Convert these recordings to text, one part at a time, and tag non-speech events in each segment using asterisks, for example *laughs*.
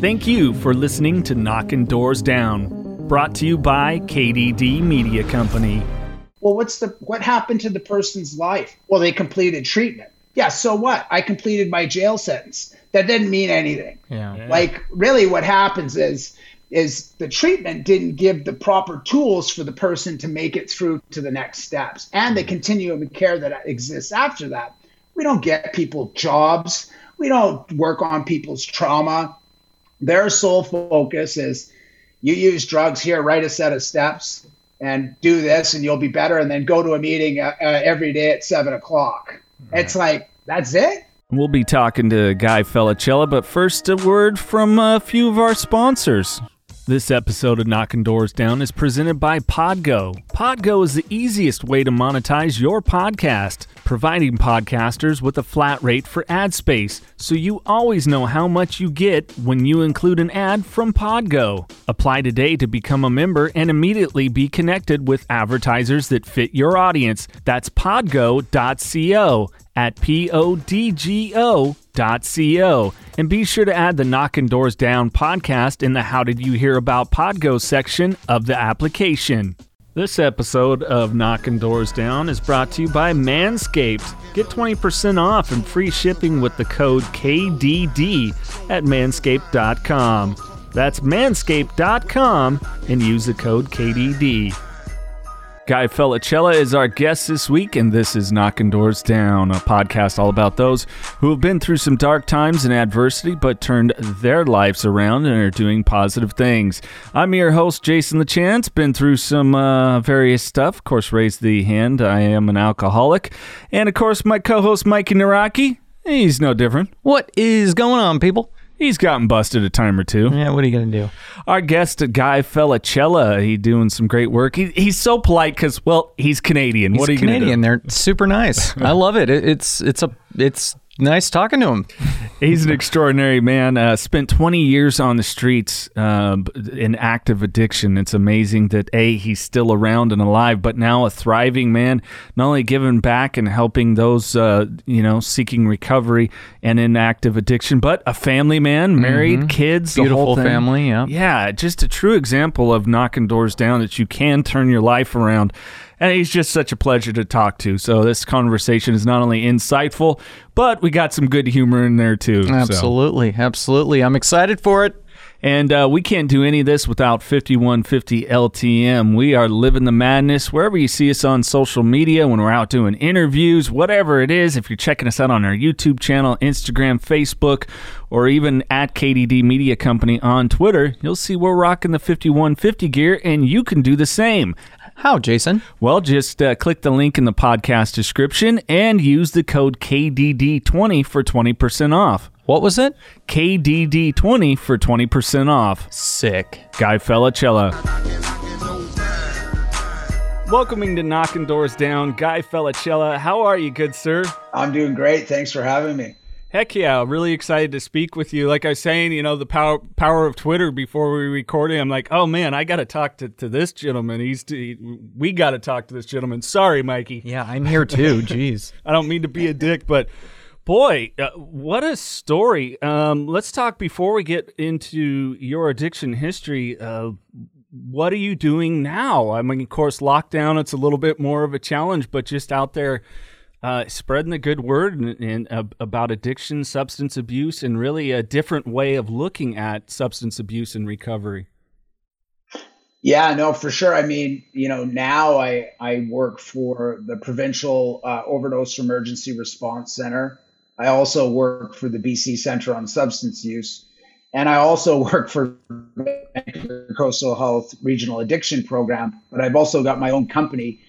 Thank you for listening to Knocking Doors Down, brought to you by KDD Media Company. Well, what's the what happened to the person's life? Well, they completed treatment. Yeah, so what? I completed my jail sentence. That didn't mean anything. Yeah. Like really what happens is is the treatment didn't give the proper tools for the person to make it through to the next steps and the continuum of care that exists after that. We don't get people jobs. We don't work on people's trauma. Their sole focus is you use drugs here, write a set of steps and do this and you'll be better and then go to a meeting uh, uh, every day at seven o'clock. It's like, that's it? We'll be talking to Guy Felicella, but first, a word from a few of our sponsors. This episode of Knocking Doors Down is presented by Podgo. Podgo is the easiest way to monetize your podcast, providing podcasters with a flat rate for ad space, so you always know how much you get when you include an ad from Podgo. Apply today to become a member and immediately be connected with advertisers that fit your audience. That's podgo.co at podgo co. And be sure to add the Knocking Doors Down podcast in the How Did You Hear About Podgo section of the application. This episode of Knocking Doors Down is brought to you by Manscaped. Get 20% off and free shipping with the code KDD at manscaped.com. That's manscaped.com and use the code KDD. Guy Felicella is our guest this week, and this is Knocking Doors Down, a podcast all about those who have been through some dark times and adversity, but turned their lives around and are doing positive things. I'm your host, Jason LeChance. Been through some uh, various stuff. Of course, raised the hand. I am an alcoholic, and of course, my co-host Mikey Naraki. He's no different. What is going on, people? He's gotten busted a time or two. Yeah, what are you gonna do? Our guest, Guy Felicella, he doing some great work. He, he's so polite because, well, he's Canadian. He's what are you Canadian. They're super nice. *laughs* I love it. it. It's it's a it's nice talking to him. He's an extraordinary man. Uh, spent 20 years on the streets uh, in active addiction. It's amazing that a he's still around and alive, but now a thriving man. Not only giving back and helping those uh, you know seeking recovery and in active addiction, but a family man, married, kids, Mm-hmm. Beautiful whole family, yeah. Yeah, just a true example of knocking doors down that you can turn your life around. And he's just such a pleasure to talk to. So this conversation is not only insightful, but we got some good humor in there too. so. Absolutely, absolutely. I'm excited for it. And uh, we can't do any of this without 5150 LTM. We are living the madness wherever you see us on social media, when we're out doing interviews, whatever it is. If you're checking us out on our YouTube channel, Instagram, Facebook, or even at KDD Media Company on Twitter, you'll see we're rocking the 5150 gear, and you can do the same. How, Jason? Well, just uh, click the link in the podcast description and use the code KDD20 for 20% off. What was it? KDD20 for 20% off. Sick. Guy Felicella. Welcoming to Knocking Doors Down, Guy Felicella. How are you, good sir? I'm doing great. Thanks for having me. Heck yeah, really excited to speak with you. Like I was saying, you know, the power power of Twitter before we recorded, I'm like, oh man, I got to talk to, to this gentleman. He's he, we got to talk to this gentleman. Sorry, Mikey. Yeah, I'm here too. *laughs* Jeez. I don't mean to be a dick, but boy, uh, what a story. Um, let's talk before we get into your addiction history. Uh, what are you doing now? I mean, of course, lockdown, it's a little bit more of a challenge, but just out there uh, spreading the good word and, and, uh, about addiction, substance abuse, and really a different way of looking at substance abuse and recovery. Yeah, no, for sure. I mean, you know, now I I work for the provincial uh, overdose emergency response center. I also work for the BC Center on Substance Use, and I also *laughs* work for Coastal Health Regional Addiction Program. But I've also got my own company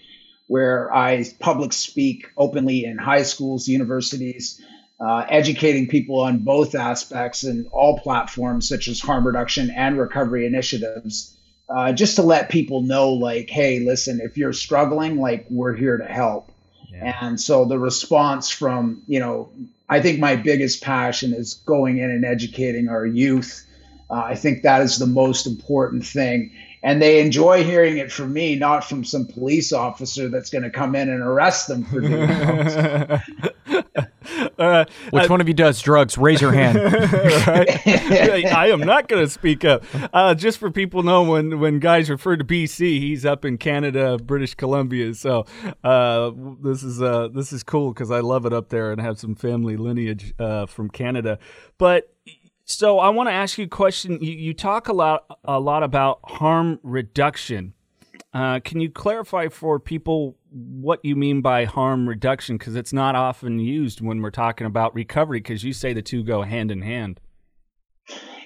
where I public speak openly in high schools, universities, uh, educating people on both aspects and all platforms such as harm reduction and recovery initiatives. Uh, just to let people know, like, hey, listen, if you're struggling, like, we're here to help. And so the response from, you know, I think my biggest passion is going in and educating our youth. Uh, I think that is the most important thing. And they enjoy hearing it from me, not from some police officer that's going to come in and arrest them for doing it. *laughs* Uh, Which uh, one of you does drugs? Raise your hand. *laughs* *laughs* I am not going to speak up. Uh, just for people know, when when guys refer to BC, he's up in Canada, British Columbia. So uh, this is uh, this is cool because I love it up there and have some family lineage uh, from Canada. But so I want to ask you a question. You, you talk a lot a lot about harm reduction. Uh, can you clarify for people what you mean by harm reduction? Because it's not often used when we're talking about recovery, because you say the two go hand in hand.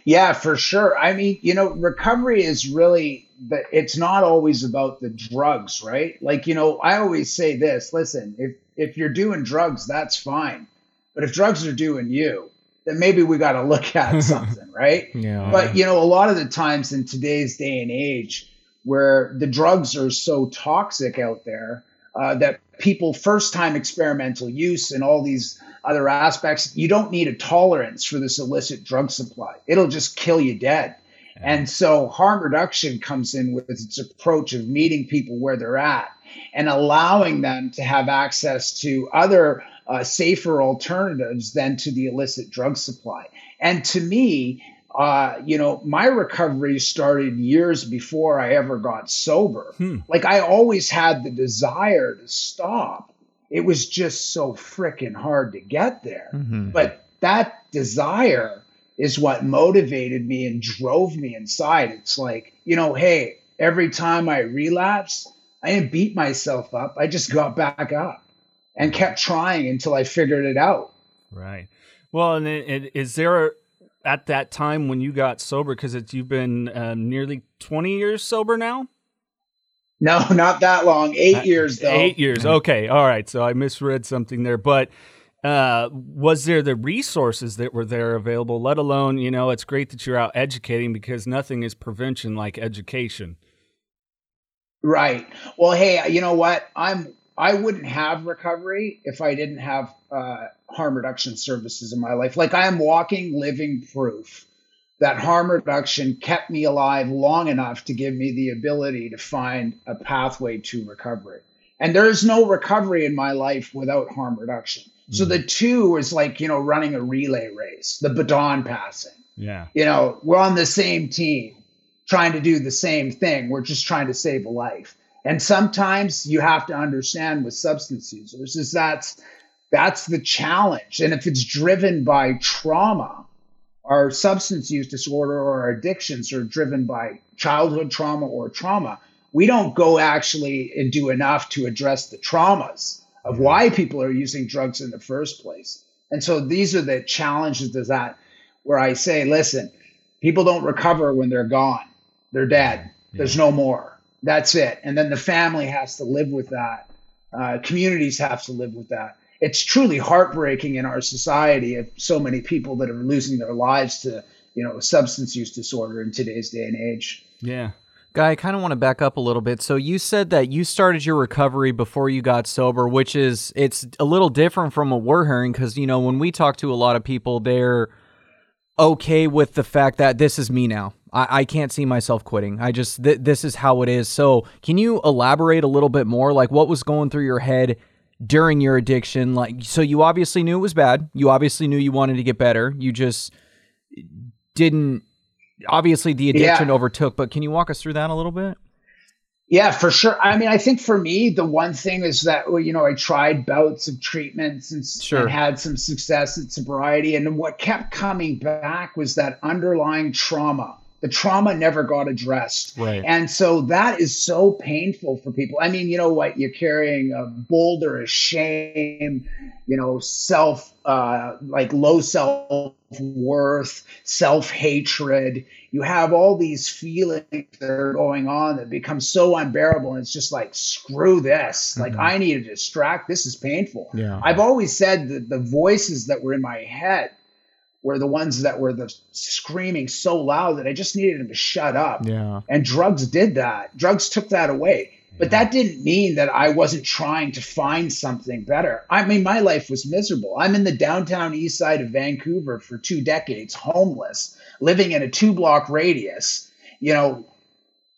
Yeah, for sure. I mean, you know, recovery is really the, it's not always about the drugs, right? Like, you know, I always say this, listen, if if you're doing drugs, that's fine. But if drugs are doing you, then maybe we got to look *laughs* at something, right? Yeah. But, you know, a lot of the times in today's day and age, where the drugs are so toxic out there uh, that people first time experimental use and all these other aspects you don't need a tolerance for this illicit drug supply it'll just kill you dead yeah. and so harm reduction comes in with its approach of meeting people where they're at and allowing them to have access to other uh, safer alternatives than to the illicit drug supply and to me uh, you know, my recovery started years before I ever got sober. Hmm. Like I always had the desire to stop. It was just so freaking hard to get there. Mm-hmm. But that desire is what motivated me and drove me inside. It's like, you know, hey, every time I relapse, I didn't beat myself up. I just got back up and kept trying until I figured it out. Right. Well, and is there at that time when you got sober? Because you've been uh, nearly 20 years sober now? No, not that long. Eight uh, years, though. Eight years. Okay. All right. So I misread something there. But uh, was there the resources that were there available, let alone, you know, it's great that you're out educating because nothing is prevention like education. Right. Well, hey, you know what? I'm I wouldn't have recovery if I didn't have uh, harm reduction services in my life. Like I am walking, living proof that harm reduction kept me alive long enough to give me the ability to find a pathway to recovery. And there is no recovery in my life without harm reduction. Mm-hmm. So the two is like, you know, running a relay race, the baton passing. Yeah. You know, we're on the same team trying to do the same thing. We're just trying to save a life. And sometimes you have to understand with substance users is that's that's the challenge. And if it's driven by trauma, our substance use disorder or our addictions are driven by childhood trauma or trauma, we don't go actually and do enough to address the traumas of why people are using drugs in the first place. And so these are the challenges to that where I say, listen, people don't recover when they're gone. They're dead. There's no more. That's it. And then the family has to live with that. Uh, communities have to live with that. It's truly heartbreaking in our society of so many people that are losing their lives to, you know, substance use disorder in today's day and age. Yeah. Guy, I kind of want to back up a little bit. So you said that you started your recovery before you got sober, which is it's a little different from what we're hearing because you know when we talk to a lot of people, they're okay with the fact that this is me now. I, I can't see myself quitting. I just th- this is how it is. So, can you elaborate a little bit more? Like, what was going through your head during your addiction? Like, so you obviously knew it was bad. You obviously knew you wanted to get better. You just didn't. Obviously, the addiction yeah. overtook. But can you walk us through that a little bit? Yeah, for sure. I mean, I think for me, the one thing is that you know I tried bouts of treatments and, sure. and, had some success at sobriety, and what kept coming back was that underlying trauma the trauma never got addressed. Right. And so that is so painful for people. I mean, you know what? You're carrying a boulder of shame, you know, self, uh, like low self worth, self hatred. You have all these feelings that are going on that become so unbearable. And it's just like, screw this. Mm-hmm. Like, I need to distract. This is painful. Yeah. I've always said that the voices that were in my head were the ones that were the screaming so loud that I just needed them to shut up. Yeah. And drugs did that. Drugs took that away. But that didn't mean that I wasn't trying to find something better. I mean, my life was miserable. I'm in the downtown east side of Vancouver for two decades, homeless, living in a two block radius, you know,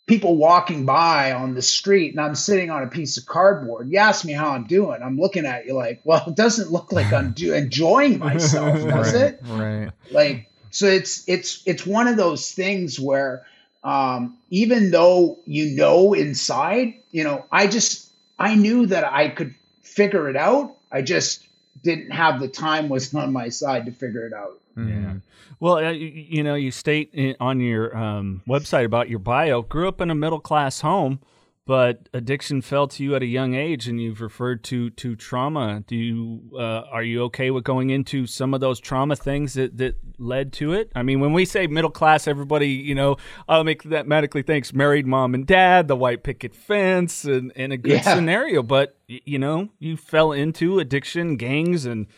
people walking by on the street and I'm sitting on a piece of cardboard. You ask me how I'm doing. I'm looking at you like, well, it doesn't look like I'm *laughs* do- enjoying myself, does right, it? Right. Like, so it's it's it's one of those things where um, even though you know inside, you know, I just I knew that I could figure it out. I just didn't have the time was on my side to figure it out. Mm-hmm. Yeah. Well, uh, you, you, know, you state in, on your um, website about your bio, grew up in a middle class home, but addiction fell to you at a young age, and you've referred to to trauma. Do you uh, are you okay with going into some of those trauma things that that led to it? I mean, when we say middle class, everybody you know automatically thinks married mom and dad, the white picket fence, and and a good yeah. scenario. But you know, you fell into addiction, gangs, and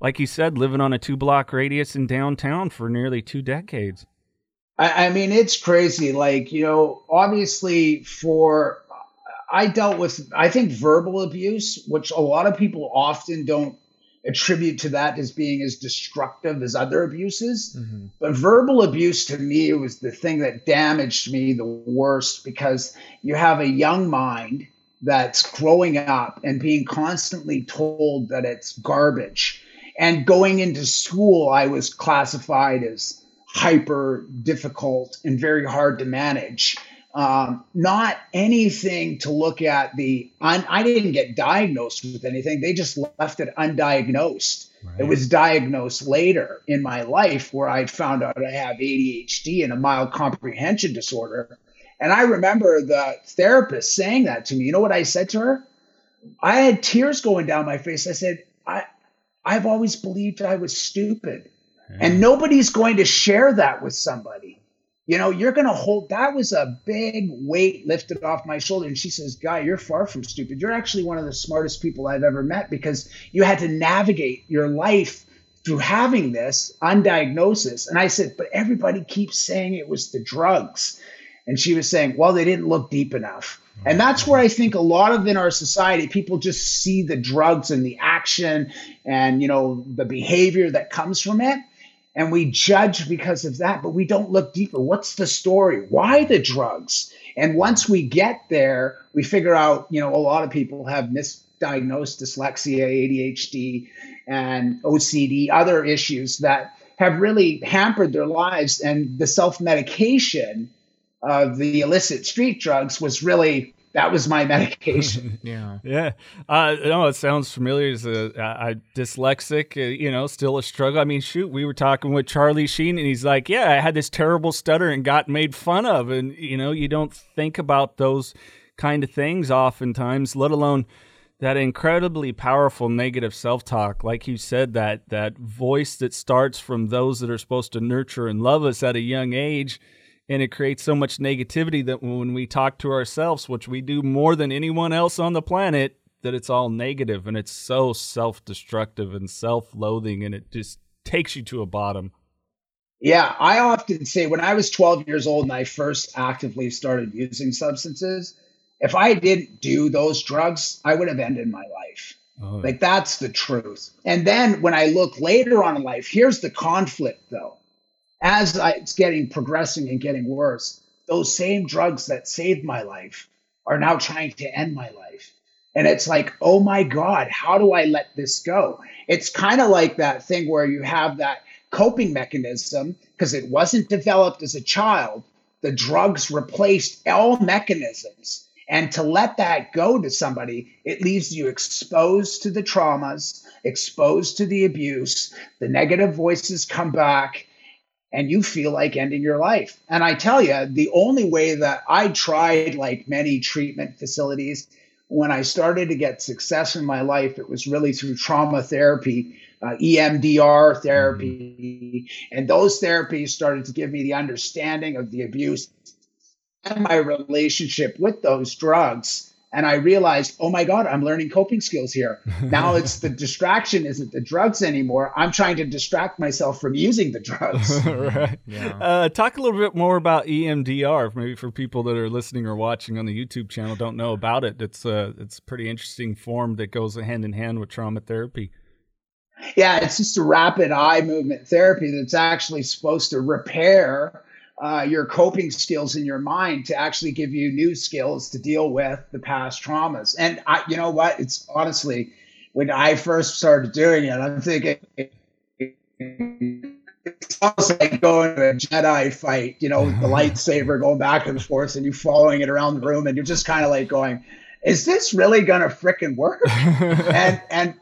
like you said, living on a two block radius in downtown for nearly two decades. I, I mean, it's crazy. Like, you know, obviously, for I dealt with, I think, verbal abuse, which a lot of people often don't attribute to that as being as destructive as other abuses. Mm-hmm. But verbal abuse to me was the thing that damaged me the worst because you have a young mind that's growing up and being constantly told that it's garbage. And going into school, I was classified as hyper difficult and very hard to manage. Um, not anything to look at the un, I didn't get diagnosed with anything. They just left it undiagnosed. Right. It was diagnosed later in my life where I found out I have ADHD and a mild comprehension disorder. And I remember the therapist saying that to me. You know what I said to her? I had tears going down my face. I said, I, I've always believed I was stupid. And nobody's going to share that with somebody. You know, you're going to hold that was a big weight lifted off my shoulder. And she says, Guy, you're far from stupid. You're actually one of the smartest people I've ever met because you had to navigate your life through having this undiagnosis. And I said, But everybody keeps saying it was the drugs. And she was saying, Well, they didn't look deep enough. And that's where I think a lot of in our society, people just see the drugs and the action and, you know, the behavior that comes from it and we judge because of that, but we don't look deeper. What's the story? Why the drugs? And once we get there, we figure out, you know, a lot of people have misdiagnosed dyslexia, ADHD, and OCD, other issues that have really hampered their lives. And the self medication of the illicit street drugs was really that was my medication. *laughs* yeah, yeah. Uh, no, it sounds familiar. As a, a dyslexic, uh, you know, still a struggle. I mean, shoot, we were talking with Charlie Sheen, and he's like, "Yeah, I had this terrible stutter and got made fun of." And you know, you don't think about those kind of things oftentimes, let alone that incredibly powerful negative self-talk like you said that that voice that starts from those that are supposed to nurture and love us at a young age and it creates so much negativity that when we talk to ourselves, which we do more than anyone else on the planet, that it's all negative and it's so self-destructive and self-loathing and it just takes you to a bottom. Yeah, I often say when I was 12 years old and I first actively started using substances, if I didn't do those drugs, I would have ended my life. Oh. Like that's the truth. And then when I look later on in life, here's the conflict though as I, it's getting progressing and getting worse, those same drugs that saved my life are now trying to end my life. And it's like, oh my God, how do I let this go? It's kind of like that thing where you have that coping mechanism because it wasn't developed as a child. The drugs replaced all mechanisms. And to let that go to somebody, it leaves you exposed to the traumas, exposed to the abuse. The negative voices come back and you feel like ending your life. And I tell you, the only way that I tried, like many treatment facilities, when I started to get success in my life, it was really through trauma therapy, uh, EMDR therapy. And those therapies started to give me the understanding of the abuse and my relationship with those drugs and I realized, oh my God, I'm learning coping skills here. *laughs* Now it's the distraction isn't the drugs anymore. I'm trying to distract myself from using the drugs. *laughs* right. Yeah. Uh, talk a little bit more about EMDR, maybe for people that are listening or watching on the YouTube channel don't know about it. It's a uh, it's a pretty interesting form that goes hand in hand with trauma therapy. Yeah, it's just a rapid eye movement therapy that's actually supposed to repair uh, your coping skills in your mind to actually give you new skills to deal with the past traumas. And I, you know what? It's honestly, when I first started doing it, I'm thinking it's almost like going to a Jedi fight, you know, with the *laughs* lightsaber going back and forth and you following it around the room and you're just kind of like going, is this really gonna fricking work? *laughs* and and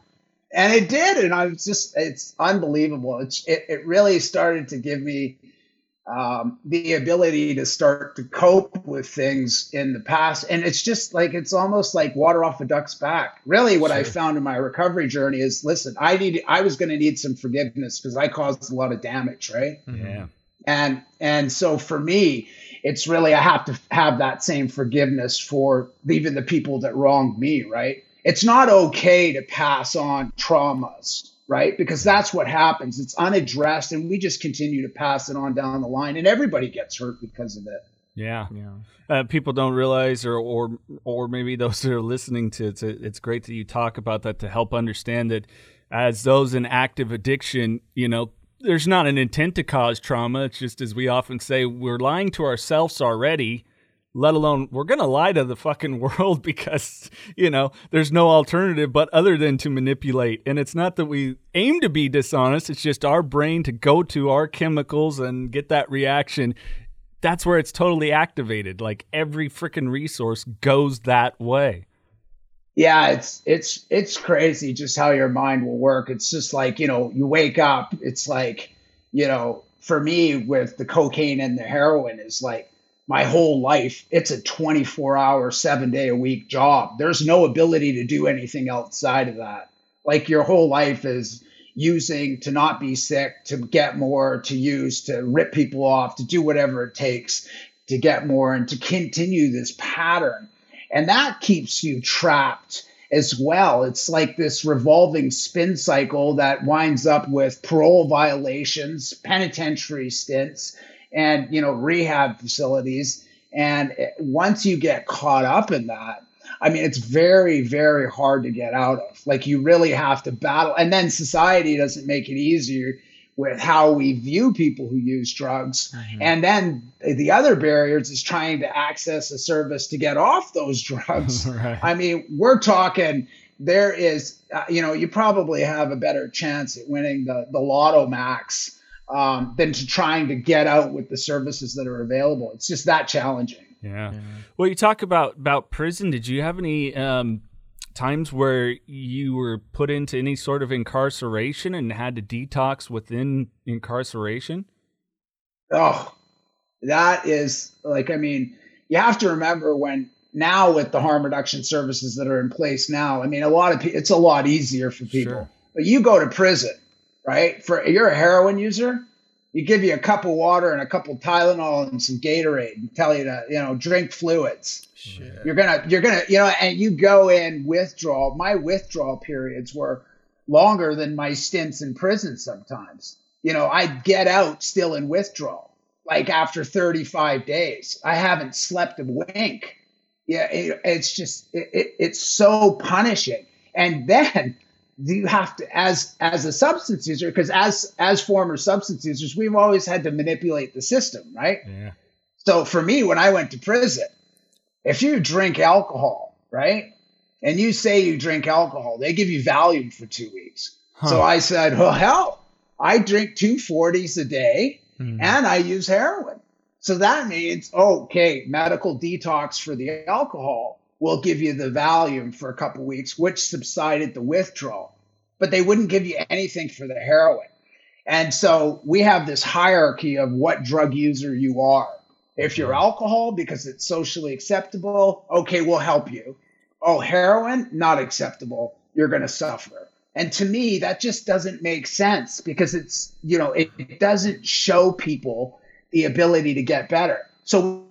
and it did, and I was just it's unbelievable. It's, it it really started to give me um, the ability to start to cope with things in the past. And it's just like, it's almost like water off a duck's back. Really, what sure. I found in my recovery journey is listen, I need, I was going to need some forgiveness because I caused a lot of damage, right? Yeah. And, and so for me, it's really, I have to have that same forgiveness for even the people that wronged me, right? It's not okay to pass on traumas right? Because that's what happens. It's unaddressed, and we just continue to pass it on down the line, and everybody gets hurt because of it. Yeah, yeah. Uh, people don't realize, or or or maybe those *laughs* that are listening to it, it's great that you talk about that to help understand that as those in active addiction, you know, there's not an intent to cause trauma. It's just as we often say, we're lying to ourselves already let alone we're going to lie to the fucking *laughs* world because, you know, there's no alternative but other than to manipulate. And it's not that we aim to be dishonest, it's just our brain to go to our chemicals and get that reaction. That's where it's totally activated. Like every freaking resource goes that way. Yeah, it's it's it's crazy just how your mind will work. It's just like, you know, you wake up, it's like, you know, for me with the cocaine and the heroin is like my whole life, it's a 24 hour, seven day a week job. There's no ability to do anything outside of that. Like your whole life is using to not be sick, to get more, to use, to rip people off, to do whatever it takes to get more and to continue this pattern. And that keeps you trapped as well. It's like this revolving spin cycle that winds up with parole violations, penitentiary stints, and you know rehab facilities. And once you get caught up in that i mean it's very very hard to get out of. Like you really have to battle. And then society doesn't make it easier with how we view people who use drugs. Mm-hmm. and then the other barriers is trying to access a service to get off those *laughs* drugs. *laughs* Right. i mean we're talking there is uh, you know you probably have a better chance at winning the the lotto max um, than to trying to get out with the services that are available. It's just that challenging. Yeah. yeah. Well, you talk about about prison. Did you have any um, times where you were put into any sort of incarceration and had to detox within incarceration? Oh, that is like I mean, you have to remember when now with the harm reduction services that are in place now. I mean, a lot of people, it's a lot easier for people. Sure. But you go to prison right? For you're a heroin user, you give you a cup of water and a couple Tylenol and some Gatorade and tell you to, you know, drink fluids. Shit. You're gonna, you're gonna, you know, and you go in withdrawal. My withdrawal periods were longer than my stints in prison sometimes. You know, I'd get out still in withdrawal, like after 35 days. I haven't slept a wink. Yeah, it, it's just, it, it, it's so punishing. And *laughs* then you have to as as a substance user because as as former substance users we've always had to manipulate the system right yeah. so for me when i went to prison if you drink alcohol right and you say you drink alcohol they give you valium for two weeks huh. so i said well hell i drink two forties a day mm. and i use heroin so that means okay medical detox for the alcohol will give you the Valium for a couple weeks, which subsided the withdrawal, but they wouldn't give you anything for the heroin. And so we have this hierarchy of what drug user you are. If you're mm-hmm. alcohol because it's socially acceptable, okay, we'll help you. Oh, heroin, not acceptable. You're going to suffer. And to me, that just doesn't make sense because it's, you know, it, it doesn't show people the ability to get better. So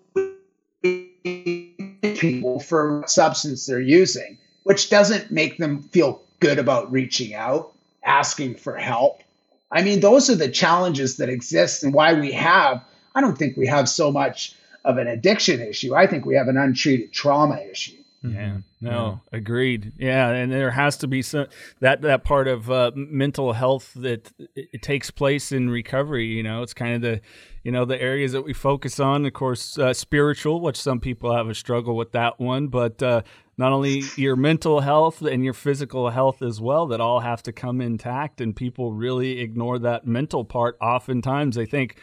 people for substance they're using, which doesn't make them feel good about reaching out, asking for help. I mean, those are the challenges that exist and why we have, I don't think we have so much of an addiction issue. I think we have an untreated trauma issue. Yeah, no, yeah. agreed. Yeah, and there has to be some that that part of uh, mental health that it, it, takes place in recovery. You know, it's kind of the you know the areas that we focus on. Of course, uh, spiritual, which some people have a struggle with that one, but uh, not only your mental health and your physical health as well that all have to come intact, and people really ignore that mental part. Oftentimes, they think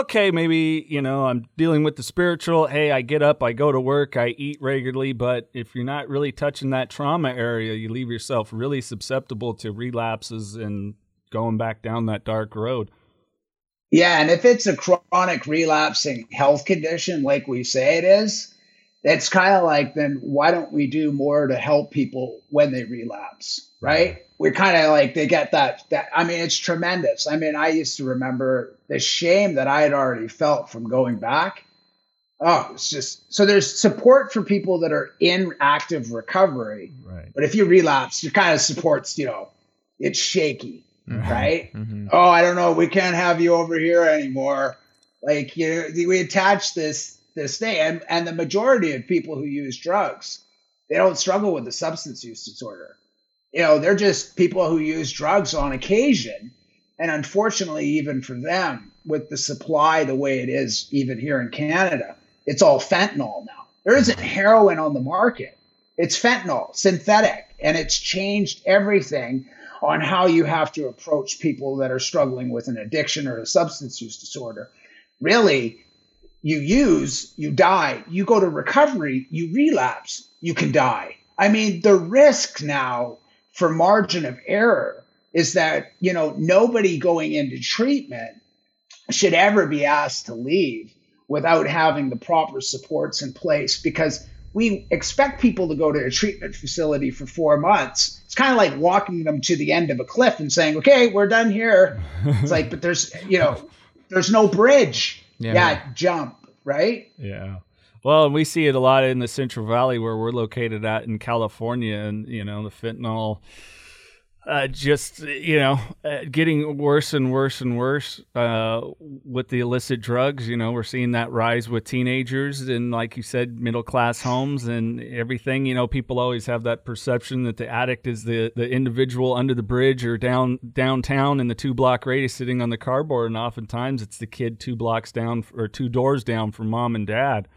okay, maybe, you know, I'm dealing with the spiritual. Hey, I get up, I go to work, I eat regularly. But if you're not really touching that trauma area, you leave yourself really susceptible to relapses and going back down that dark road. Yeah. And if it's a chronic relapsing health condition, like we say it is, it's kind of like then why don't we do more to help people when they relapse, right? We're kind of like they get that that I mean it's tremendous. I mean I used to remember the shame that I had already felt from going back. Oh, it's just so there's support for people that are in active recovery. Right. But if you relapse, your kind of support's, you know, it's shaky, mm-hmm. right? Mm-hmm. Oh, I don't know, we can't have you over here anymore. Like you know, we attach this this thing. And, and the majority of people who use drugs, they don't struggle with a substance use disorder. You know, they're just people who use drugs on occasion. And unfortunately, even for them, with the supply the way it is, even here in Canada, it's all fentanyl now. There isn't heroin on the market. It's fentanyl, synthetic, and it's changed everything on how you have to approach people that are struggling with an addiction or a substance use disorder. Really, you use, you die. You go to recovery, you relapse, you can die. I mean, the risk now for margin of error is that, you know, nobody going into treatment should ever be asked to leave without having the proper supports in place because we expect people to go to a treatment facility for four months. It's kind of like walking them to the end of a cliff and saying, okay, we're done here. It's like, but there's, you know, there's no bridge. Yeah. yeah, jump, right? Yeah. Well, we see it a lot in the Central Valley where we're located at in California, and you know the fentanyl, uh, just you know, uh, getting worse and worse and worse uh, with the illicit drugs. You know, we're seeing that rise with teenagers and, like you said, middle class homes and everything. You know, people always have that perception that the addict is the the individual under the bridge or down downtown in the two block radius sitting on the cardboard, and oftentimes it's the kid two blocks down or two doors down from mom and dad.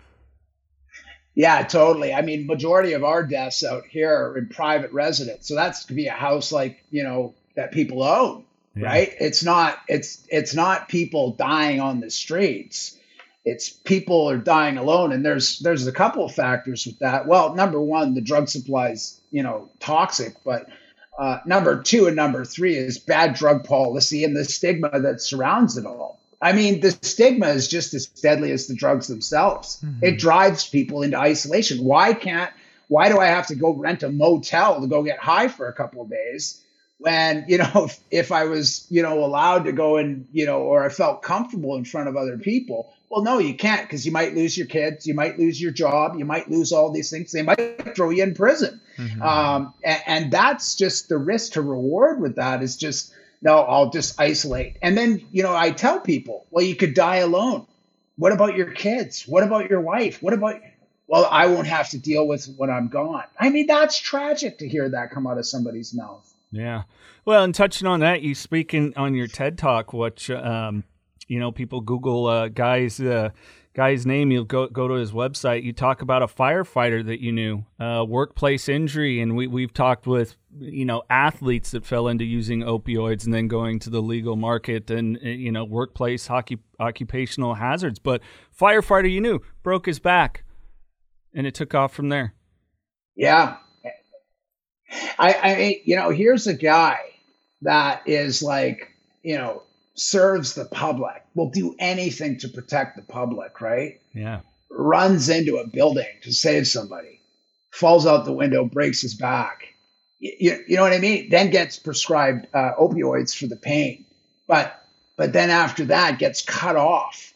Yeah, totally. I mean, majority of our deaths out here are in private residence. So that's to be a house like, you know, that people own, yeah. right? It's not it's it's not people dying on the streets. It's people are dying alone and there's there's a couple of factors with that. Well, number 1, the drug supply is, you know, toxic, but uh, number two and number three is bad drug policy and the stigma that surrounds it all. I mean, the stigma is just as deadly as the drugs themselves. Mm-hmm. It drives people into isolation. Why can't, why do I have to go rent a motel to go get high for a couple of days when, you know, *laughs* if, if I was, you know, allowed to go and, you know, or I felt comfortable in front of other people? Well, no, you can't because you might lose your kids, you might lose your job, you might lose all these things. They might throw you in prison. Mm-hmm. Um, and, and that's just the risk to reward with that is just, no, I'll just isolate. And then, you know, I tell people, well, you could die alone. What about your kids? What about your wife? What about, well, I won't have to deal with when I'm gone. I mean, that's tragic to hear that come out of somebody's mouth. Yeah. Well, and touching on that, you speaking on your TED talk, which, um, you know, people Google uh, guys, uh, guy's name, you'll go go to his website. You talk about a firefighter that you knew, uh, workplace injury, and we we've talked with you know athletes that fell into using opioids and then going to the legal market and uh, you know workplace hockey occupational hazards. But firefighter you knew broke his back, and it took off from there. Yeah, I I you know here's a guy that is like you know serves the public, will do anything to protect the public, right? Yeah. Runs into a building to save somebody, falls out the window, breaks his back. You, you know what I mean? Then gets prescribed uh, opioids for the pain, but but then after that gets cut off.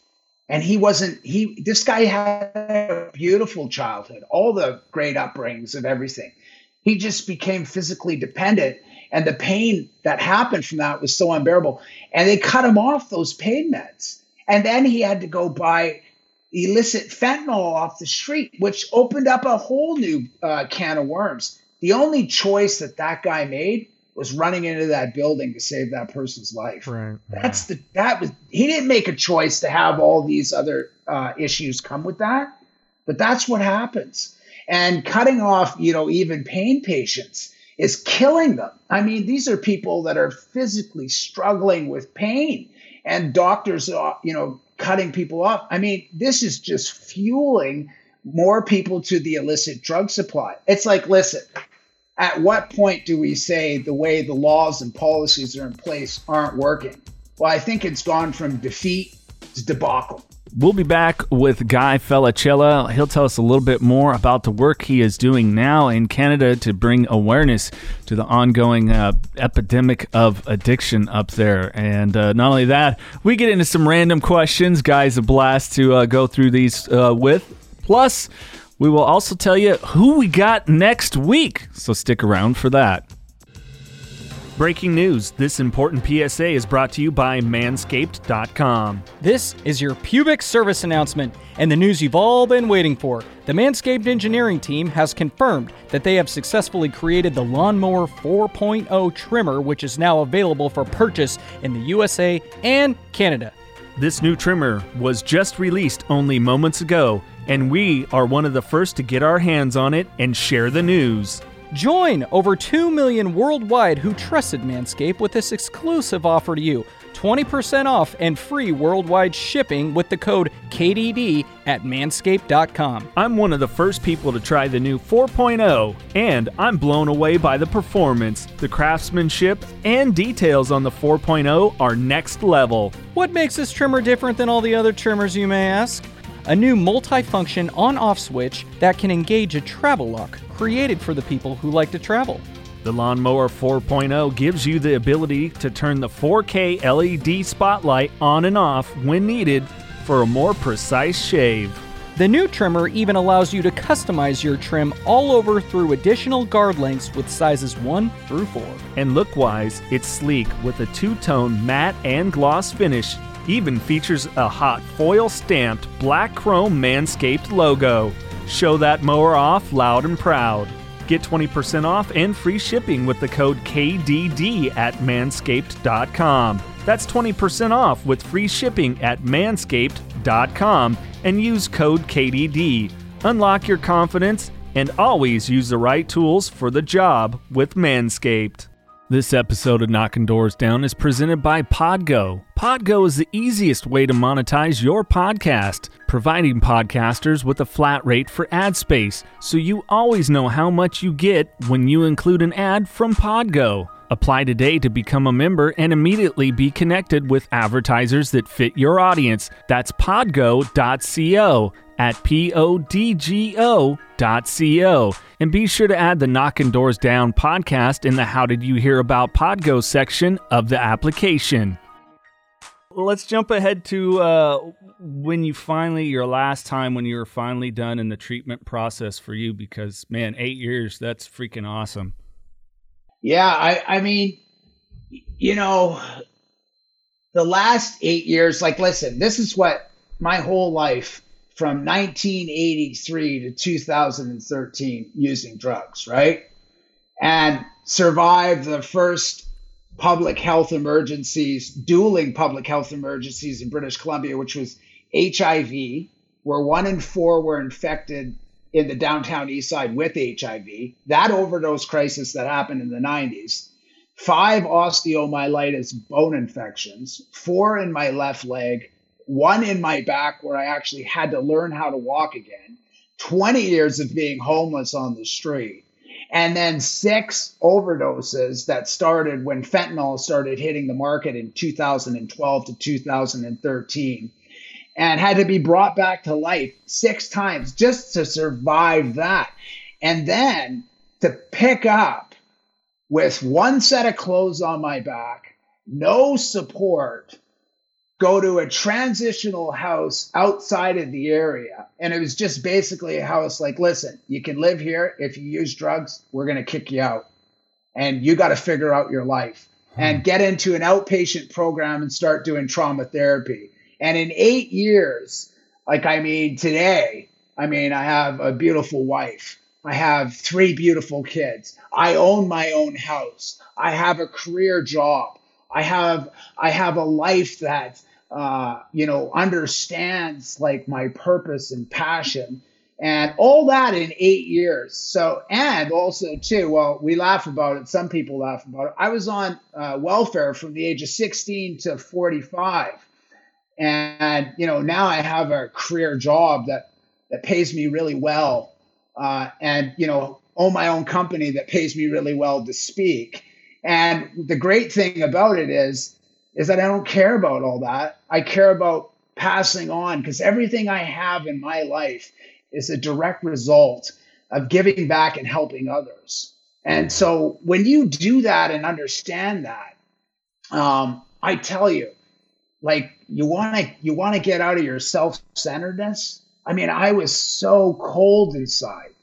And he wasn't he. This guy had a beautiful childhood, all the great upbringings of everything. He just became physically dependent and the pain that happened from that was so unbearable. And they cut him off those pain meds. And then he had to go buy illicit fentanyl off the street, which opened up a whole new uh, can of worms. The only choice that that guy made was running into that building to save that person's life. Right. That's the that was he didn't make a choice to have all these other uh, issues come with that, but that's what happens. And cutting off, you know, even pain patients is killing them. I mean, these are people that are physically struggling with pain, and doctors, are, you know, cutting people off. I mean, this is just fueling more people to the illicit drug supply. It's like, listen, at what point do we say the way the laws and policies are in place aren't working? Well, I think it's gone from defeat to debacle. We'll be back with Guy Felicella. He'll tell us a little bit more about the work he is doing now in Canada to bring awareness to the ongoing uh, epidemic of addiction up there. And uh, not only that, we get into some random questions. Guy's a blast to uh, go through these uh, with. Plus, we will also tell you who we got next week. So stick around for that. Breaking news this important PSA is brought to you by Manscaped.com. This is your pubic service announcement and the news you've all been waiting for. The Manscaped engineering team has confirmed that they have successfully created the Lawnmower 4.0 trimmer, which is now available for purchase in the USA and Canada. This new trimmer was just released only moments ago, and we are one of the first to get our hands on it and share the news. Join over 2 million worldwide who trusted Manscaped with this exclusive offer to you 20% off and free worldwide shipping with the code KDD at manscaped.com. I'm one of the first people to try the new 4.0, and I'm blown away by the performance. The craftsmanship and details on the 4.0 are next level. What makes this trimmer different than all the other trimmers, you may ask? A new multi-function on-off switch that can engage a travel lock created for the people who like to travel. The Lawnmower 4.0 gives you the ability to turn the 4K LED spotlight on and off when needed for a more precise shave. The new trimmer even allows you to customize your trim all over through additional guard lengths with sizes 1 through 4. And look wise, it's sleek with a two tone matte and gloss finish. Even features a hot foil stamped black chrome Manscaped logo. Show that mower off loud and proud. Get 20% off and free shipping with the code KDD at manscaped.com. That's 20% off with free shipping at manscaped.com and use code KDD. Unlock your confidence and always use the right tools for the job with Manscaped. This episode of Knocking Doors Down is presented by Podgo. Podgo is the easiest way to monetize your podcast, providing podcasters with a flat rate for ad space, so you always know how much you get when you include an ad from Podgo. Apply today to become a member and immediately be connected with advertisers that fit your audience. That's podgo.co at podgo.co. And be sure to add the Knocking Doors Down podcast in the How Did You Hear About Podgo section of the application. Let's jump ahead to uh, when you finally, your last time when you were finally done in the treatment process for you, because man, eight years, that's freaking awesome. Yeah, I, I mean, you know, the last eight years, like, listen, this is what my whole life from 1983 to 2013 using drugs, right? And survived the first public health emergencies, dueling public health emergencies in British Columbia, which was HIV, where one in four were infected in the downtown east side with HIV, that overdose crisis that happened in the 90s, five osteomyelitis bone infections, four in my left leg, one in my back where I actually had to learn how to walk again, 20 years of being homeless on the street, and then six overdoses that started when fentanyl started hitting the market in 2012 to 2013 and had to be brought back to life six times just to survive that. And then to pick up with one set of clothes on my back, no support, go to a transitional house outside of the area. And it was just basically a house like, listen, you can live here. If you use drugs, we're going to kick you out. And you got to figure out your life hmm. and get into an outpatient program and start doing trauma therapy. And in eight years Like, I mean, today, I mean, I have a beautiful wife. I have three beautiful kids. I own my own house. I have a career job. I have I have a life that uh, you know understands like my purpose and passion and all that in eight years. So and also too, well, we laugh about it. Some people laugh about it. I was on uh, welfare from the age of 16 to 45, and you know now I have a career job that that pays me really well, uh, and you know own my own company that pays me really well to speak. And the great thing about it is, is that I don't care about all that. I care about passing on because everything I have in my life is a direct result of giving back and helping others. And so when you do that and understand that, um, I tell you, like you want to you want to get out of your self-centeredness. I mean, I was so cold inside.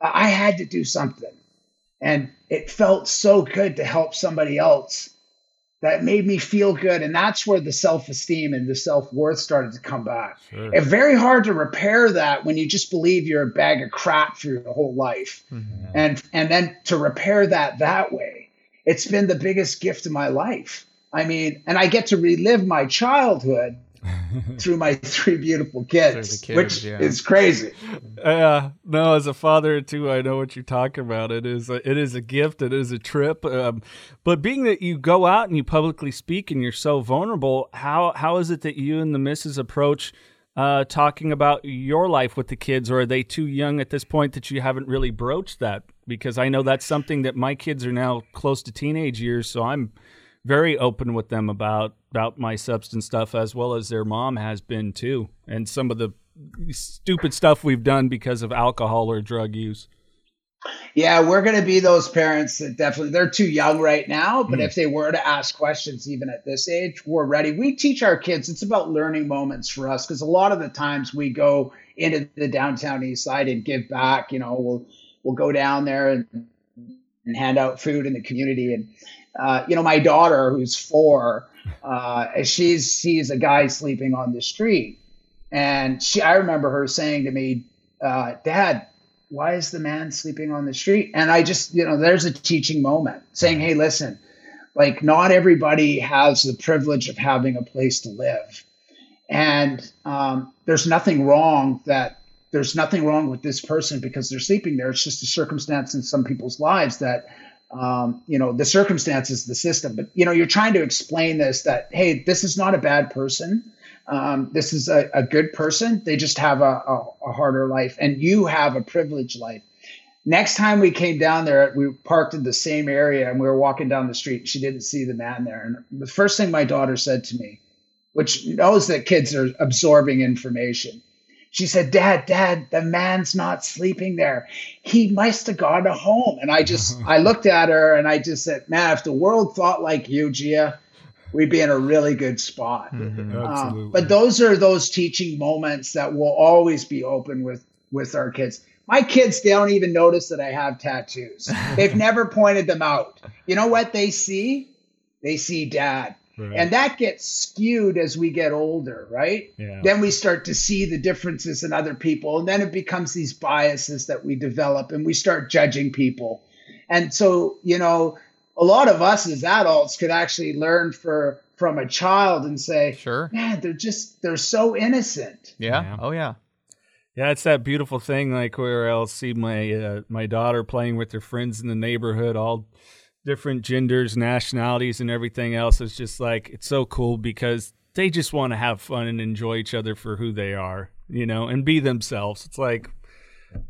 I had to do something. And it felt so good to help somebody else that made me feel good. And that's where the self esteem and the self worth started to come back. Sure. It's very hard to repair that when you just believe you're a bag of crap for your whole life. Mm-hmm. And, and then to repair that that way, it's been the biggest gift of my life. I mean, and I get to relive my childhood *laughs* through my three beautiful kids, kids which yeah. is crazy. Yeah, no, as a father too, I know what you're talking about. It is a, it is a gift. It is a trip. Um, but being that you go out and you publicly speak and you're so vulnerable, how how is it that you and the missus approach? Uh, talking about your life with the kids, or are they too young at this point that you haven't really broached that? Because I know that's something that my kids are now close to teenage years, so I'm very open with them about about my substance stuff as well as their mom has been too and some of the stupid stuff we've done because of alcohol or drug use yeah we're going to be those parents that definitely they're too young right now but mm. if they were to ask questions even at this age we're ready we teach our kids it's about learning moments for us because a lot of the times we go into the downtown east side and give back you know we'll we'll go down there and, and hand out food in the community and uh, you know, my daughter who's four, uh, she's sees a guy sleeping on the street, and she, I remember her saying to me, uh, "Dad, why is the man sleeping on the street?" And I just, you know, there's a teaching moment, saying, "Hey, listen, like not everybody has the privilege of having a place to live, and um, there's nothing wrong that." There's nothing wrong with this person because they're sleeping there. It's just a circumstance in some people's lives that um, you know the circumstances the system. But you know you're trying to explain this that hey this is not a bad person. Um, this is a, a, good person. They just have a, a, a, harder life. And you have a privileged life. Next time we came down there we parked in the same area and we were walking down the street. She didn't see the man there. And the first thing my daughter said to me which knows that kids are absorbing information she said, Dad, Dad, the man's not sleeping there. He must have gone home. And I just, *laughs* I looked at her and I just said, Man, if the world thought like you, Gia, we'd be in a really good spot. Mm-hmm, um, but those are those teaching moments that will always be open with with our kids. My kids they don't even notice that I have tattoos. They've *laughs* never pointed them out. You know what they see? They see dad. Right. And that gets skewed as we get older, right? Yeah. Then we start to see the differences in other people. And then it becomes these biases that we develop and we start judging people. And so, you know, a lot of us as adults could actually learn for from a child and say, sure, man, they're just they're so innocent. Yeah. yeah. Oh yeah. Yeah, it's that beautiful thing, like where I'll see my uh, my daughter playing with her friends in the neighborhood, all different genders, nationalities, and everything else. It's just like it's so cool because they just want to have fun and enjoy each other for who they are, you know, and be themselves. It's like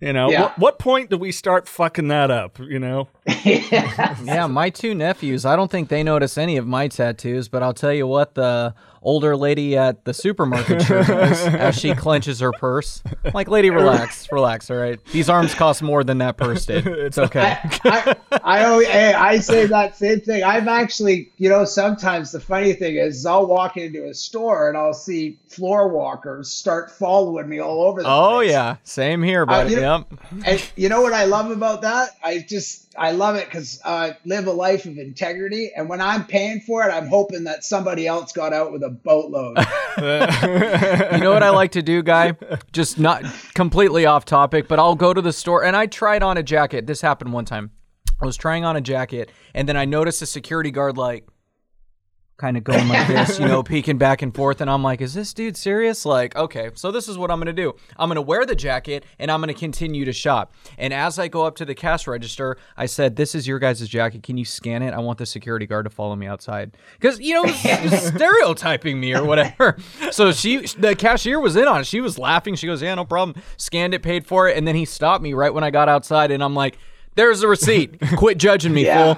you know, yeah. what, what point do we start fucking that up? You know. *laughs* yeah, my two nephews. I don't think they notice any of my tattoos, but I'll tell you what. The older lady at the supermarket does *laughs* as she clenches her purse. like, lady, relax, relax. All right, these arms cost more than that purse did. *laughs* It's okay. I, I, I, I say that same thing. I've actually, you know, sometimes the funny thing is, I'll walk into a store and I'll see floor walkers start following me all over the oh, place. yeah, same here, buddy. Uh, you know, yep. And you know what I love about that? I just I love it because I live a life of integrity, and when I'm paying for it, I'm hoping that somebody else got out with a a boatload. *laughs* you know what I like to do, guy? Just not completely off topic, but I'll go to the store and I tried on a jacket. This happened one time. I was trying on a jacket and then I noticed a security guard like kind of going like this, you know, peeking back and forth. And I'm like, is this dude serious? Like, okay, so this is what I'm going to do. I'm going to wear the jacket and I'm going to continue to shop. And as I go up to the cash register, I said, this is your guys' jacket. Can you scan it? I want the security guard to follow me outside. Because, you know, *laughs* stereotyping me or whatever. *laughs* So she, the cashier was in on it. She was laughing. She goes, yeah, no problem. Scanned it, paid for it. And then he stopped me right when I got outside. And I'm like, there's a receipt. Quit judging me, fool.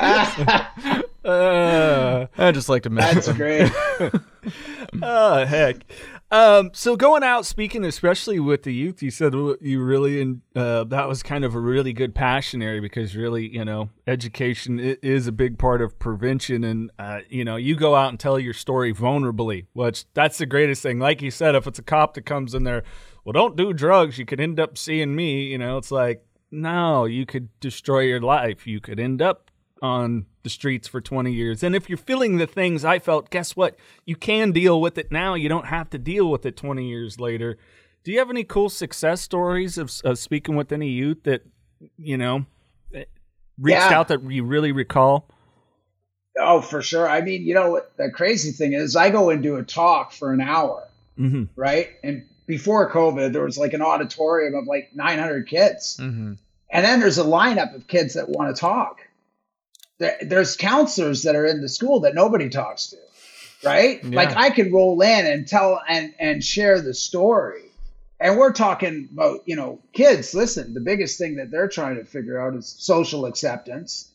*laughs* uh, I just like to mess. That's great. oh *laughs* heck. Um, so going out speaking, especially with the youth, you said you really and uh, that was kind of a really good passion area because really, you know, education is a big part of prevention, and uh, you know, you go out and tell your story vulnerably, which that's the greatest thing. Like you said, if it's a cop that comes in there, well, don't do drugs, you could end up seeing me. You know, it's like no, you could destroy your life. You could end up on the streets for 20 years. And if you're feeling the things I felt, guess what? You can deal with it now. You don't have to deal with it 20 years later. Do you have any cool success stories of, of speaking with any youth that, you know, eh, reached yeah. out that you really recall? Oh, for sure. I mean, you know, the crazy thing is, I go and do a talk for an hour, mm-hmm. right? And before COVID, there was like an auditorium of like 900 kids. Mm-hmm. And then there's a lineup of kids that want to talk. There, there's counselors that are in the school that nobody talks to, right? Yeah. Like I could roll in and tell and and share the story. And we're talking about, you know, kids, listen, the biggest thing that they're trying to figure out is social acceptance.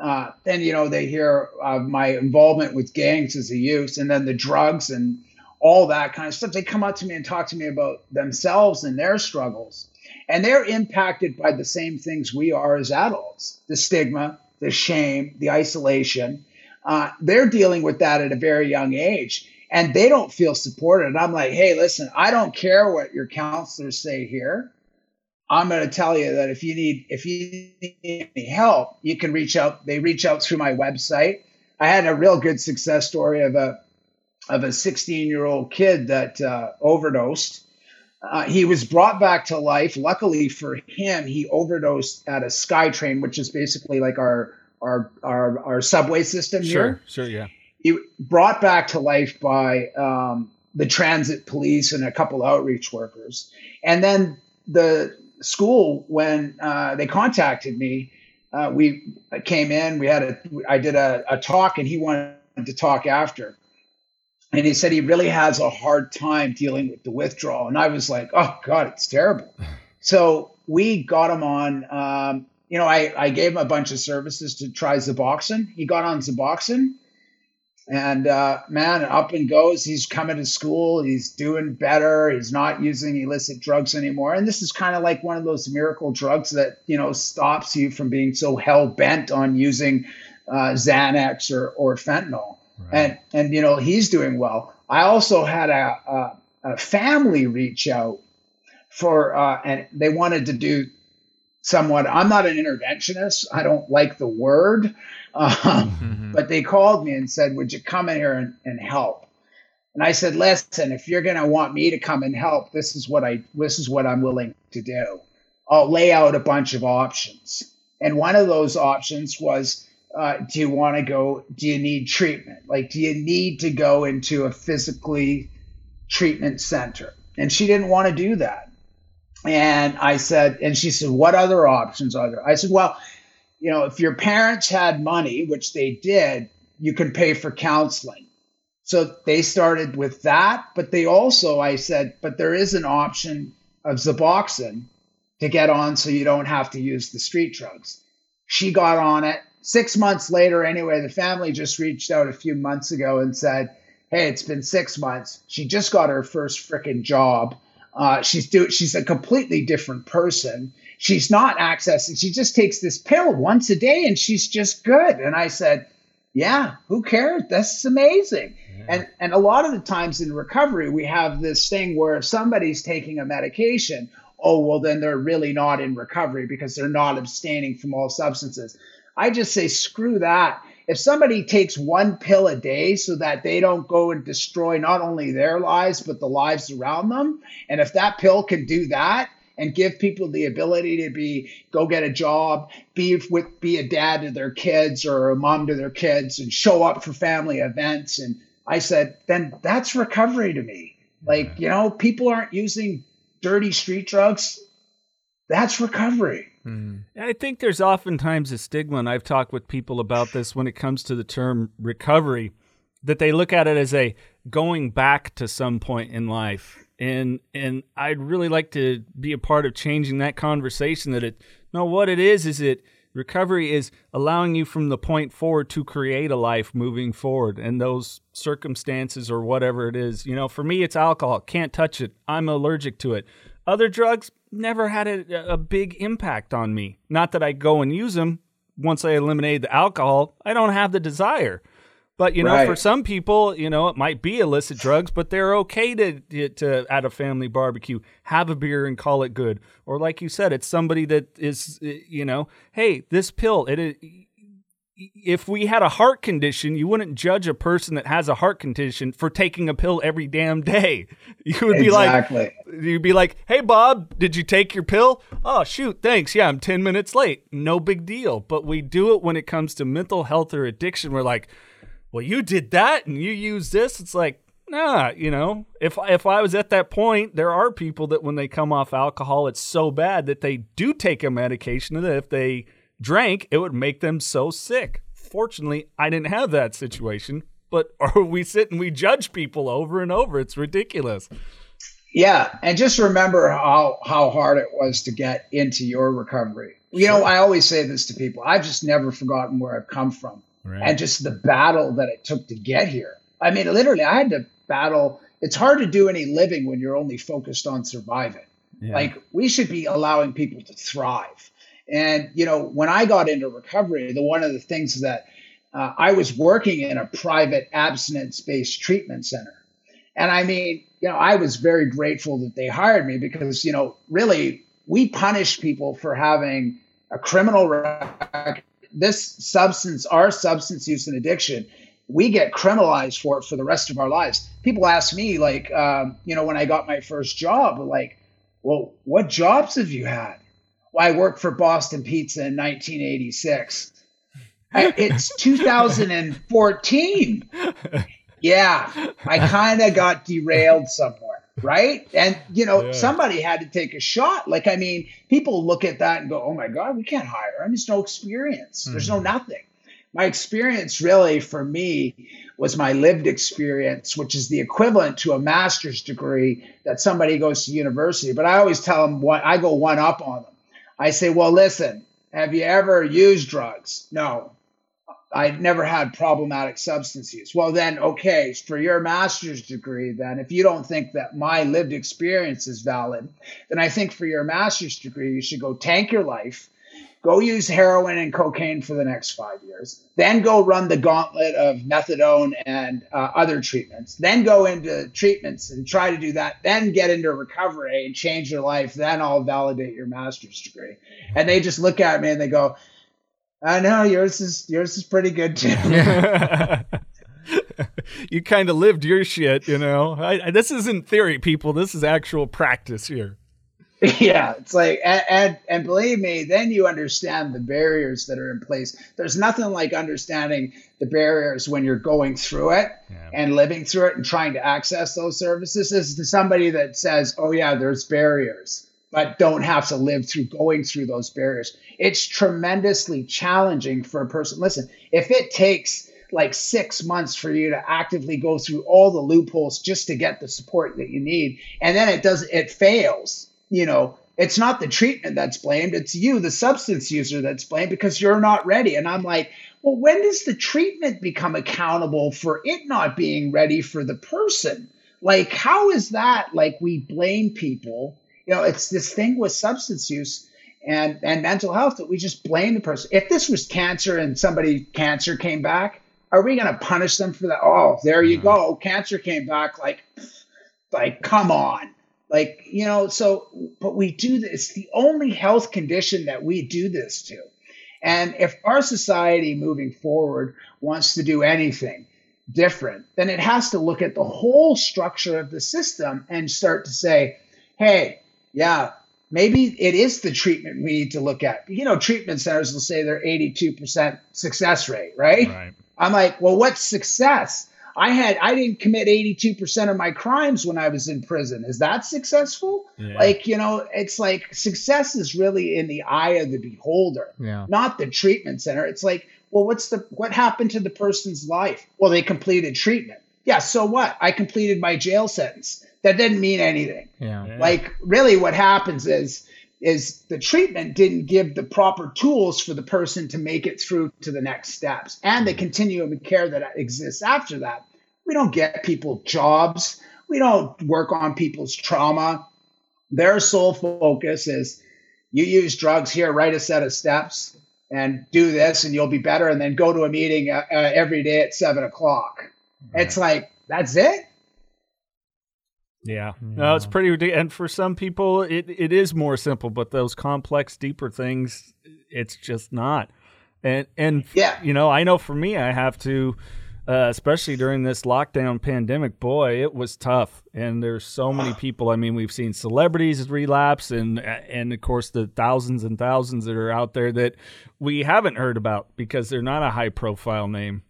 Uh, then, you know, they hear uh, my involvement with gangs as a youth and then the drugs and all that kind of stuff. They come up to me and talk to me about themselves and their struggles. And they're impacted by the same things we are as adults the stigma, the shame, the isolation. Uh, they're dealing with that at a very young age and they don't feel supported. And I'm like, hey, listen, I don't care what your counselors say here. I'm going to tell you that if you need if you need any help, you can reach out. They reach out through my website. I had a real good success story of a of a 16 year old kid that uh, overdosed. Uh, he was brought back to life. Luckily for him, he overdosed at a SkyTrain, which is basically like our our our, our subway system sure, here. Sure, yeah. He brought back to life by um, the transit police and a couple outreach workers, and then the school when uh, they contacted me. Uh, we came in. We had a. I did a, a talk, and he wanted to talk after and he said he really has a hard time dealing with the withdrawal. And I was like, oh God, it's terrible. *laughs* So we got him on. Um, you know, I, I gave him a bunch of services to try Suboxone. He got on Suboxone, and uh, man, up and goes. He's coming to school. He's doing better. He's not using illicit drugs anymore. And this is kind of like one of those miracle drugs that you know stops you from being so hell bent on using uh, Xanax or or fentanyl. Right. And and you know he's doing well. I also had a, a, a family reach out for uh, and they wanted to do somewhat. I'm not an interventionist. I don't like the word, *laughs* um, mm-hmm. but they called me and said, "Would you come in here and, and help?" And I said, "Listen, if you're going to want me to come and help, this is what I this is what I'm willing to do. I'll lay out a bunch of options." And one of those options was uh, do you want to go? Do you need treatment? Like, do you need to go into a physically treatment center? And she didn't want to do that. And I said, and she said, what other options are there? I said, well, you know, if your parents had money, which they did, you could pay for counseling. So they started with that. But they also, I said, but there is an option of Suboxone to get on so you don't have to use the street drugs. She got on it six months later, anyway, the family just reached out a few months ago and said, Hey, it's been six months. She just got her first freaking job. Uh, she's do she's a completely different person. She's not accessing, she just takes this pill once a day and she's just good. And I said, Yeah, who cares? That's amazing. Yeah. And and a lot of the times in recovery, we have this thing where if somebody's taking a medication, oh well then they're really not in recovery because they're not abstaining from all substances I just say, screw that. if somebody takes one pill a day so that they don't go and destroy not only their lives but the lives around them and if that pill can do that and give people the ability to be go get a job be with be a dad to their kids or a mom to their kids and show up for family events and i said then that's recovery to me. Like you know people aren't using dirty street drugs. That's recovery Mm. I think there's oftentimes a stigma, and I've talked with people about this when it comes to the term recovery, that they look at it as a going back to some point in life. And and I'd really like to be a part of changing that conversation. That it no, what it is is it recovery is allowing you from the point forward to create a life moving forward, and those circumstances or whatever it is. You know, for me, it's alcohol. Can't touch it. I'm allergic to it. Other drugs, never had a, a big impact on me. Not that I go and use them. Once I eliminate the alcohol, I don't have the desire. But you know, right. for some people, you know, it might be illicit drugs, but they're okay to to at a family barbecue have a beer and call it good. Or like you said, it's somebody that is, eh, you know, hey, this pill, it if we had a heart condition, you wouldn't judge a person that has a heart condition for taking a pill every damn day. *laughs* You would be exactly. like, you'd be like, "Hey, Bob, did you take your pill? Oh, shoot, thanks. Yeah, I'm ten minutes late. No big deal." But we do it when it comes to mental health or addiction. We're like, "Well, you did that and you use this." It's like, nah, you know, if if I was at that point, there are people that when they come off alcohol, it's so bad that they do take a medication, and if they drank, it would make them so sick. Fortunately, I didn't have that situation, but *laughs* or we sit and we judge people over and over. It's ridiculous. Yeah, and just remember how how hard it was to get into your recovery. You know, I always say this to people. I've just never forgotten where I've come from, right. and just the battle that it took to get here. I mean, literally, I had to battle. It's hard to do any living when you're only focused on surviving. Yeah. Like we should be allowing people to thrive. And you know, when I got into recovery, the one of the things that uh, I was working in a private abstinence-based treatment center, and I mean, you know, I was very grateful that they hired me because you know, really, we punish people for having a criminal record. This substance, our substance use and addiction, we get criminalized for it for the rest of our lives. People ask me, like, um, you know, when I got my first job, like, well, what jobs have you had? I worked for Boston Pizza in 1986. it's *laughs* 2014. Yeah, I kind of got derailed somewhere, right? And you know, yeah. somebody had to take a shot. Like, I mean, people look at that and go, "Oh my God, we can't hire him. There's no experience. There's no hmm. nothing." My experience, really, for me, was my lived experience, which is the equivalent to a master's degree that somebody goes to university. But I always tell them what I go one up on them I say, well, listen, have you ever used drugs? No. I never had problematic substance use. Well, then, okay, for your master's degree, then, if you don't think that my lived experience is valid, then I think for your master's degree, you should go tank your life, go use heroin and cocaine for the next five years, then go run the gauntlet of methadone and uh, other treatments, then go into treatments and try to do that, then get into recovery and change your life, then I'll validate your master's degree. And they just look at me and they go, I know yours is yours is pretty good too. *laughs* you kind of lived your shit, you know. I, this isn't theory, people. This is actual practice here. *laughs* yeah, it's like and, and, and believe me, then you understand the barriers that are in place. There's nothing like understanding the barriers when you're going through it yeah. and living through it and trying to access those services. Is to somebody that says, "Oh yeah, there's barriers." But don't have to live through going through those barriers. It's tremendously challenging for a person. Listen, if it takes like six months for you to actively go through all the loopholes just to get the support that you need, and then it does it fails you know, it's not the treatment that's blamed, it's you, the substance user, that's blamed because you're not ready. And I'm like, well, when does the treatment become accountable for it not being ready for the person? Like, how is that like we blame people? You know, it's this thing with substance use and, and mental health that we just blame the person. If this was cancer and somebody cancer came back, are we going to punish them for that? Oh, there you mm-hmm. go. Cancer came back. Like, like, come on. Like, you know, so, but we do this. It's the only health condition that we do this to. And if our society moving forward wants to do anything different, then it has to look at the whole structure of the system and start to say, hey, yeah, maybe it is the treatment we need to look at. You know, treatment centers will say they're 82% success rate, right? right? I'm like, well, what's success? I had I didn't commit 82% of my crimes when I was in prison. Is that successful? Yeah. Like, you know, it's like success is really in the eye of the beholder, yeah. not the treatment center. It's like, well, what's the what happened to the person's life? Well, they completed treatment. Yeah, so what? I completed my jail sentence. That didn't mean anything. Yeah. Like really what happens is is the treatment didn't give the proper tools for the person to make it through to the next steps and the continuum of care that exists after that. We don't get people jobs. We don't work on people's trauma. Their sole focus is you use drugs here, write a set of steps and do this and you'll be better. And then go to a meeting uh, uh, every day at seven o'clock. Right. It's like, that's it. Yeah. No, it's pretty ridiculous. And for some people, it, it is more simple, but those complex, deeper things, it's just not. And, and, yeah. you know, I know for me, I have to, uh, especially during this lockdown pandemic, boy, it was tough. And there's so many *sighs* people. I mean, we've seen celebrities relapse, and and of course the thousands and thousands that are out there that we haven't heard about because they're not a high profile name.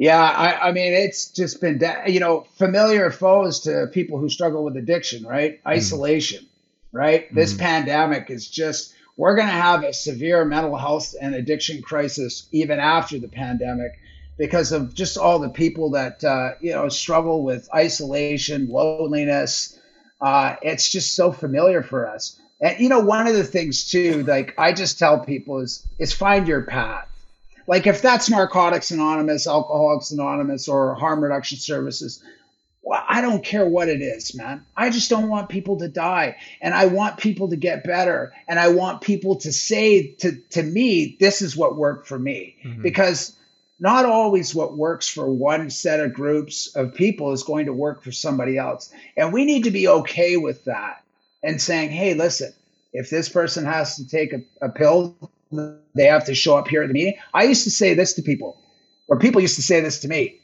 Yeah, I, I, mean, it's just been, you know, familiar foes to people who struggle with addiction, right? Mm. Isolation, right? Mm. This pandemic is just, we're going to have a severe mental health and addiction crisis even after the pandemic because of just all the people that, uh, you know, struggle with isolation, loneliness. Uh, it's just so familiar for us. And, you know, one of the things too, like I just tell people is, is find your path like if that's Narcotics Anonymous, Alcoholics Anonymous, or Harm Reduction Services, well, I don't care what it is, man. I just don't want people to die. And I want people to get better. And I want people to say to, to me, this is what worked for me. Mm-hmm. Because not always what works for one set of groups of people is going to work for somebody else. And we need to be okay with that and saying, hey, listen, if this person has to take a, a pill they have to show up here at the meeting. I used to say this to people, or people used to say this to me.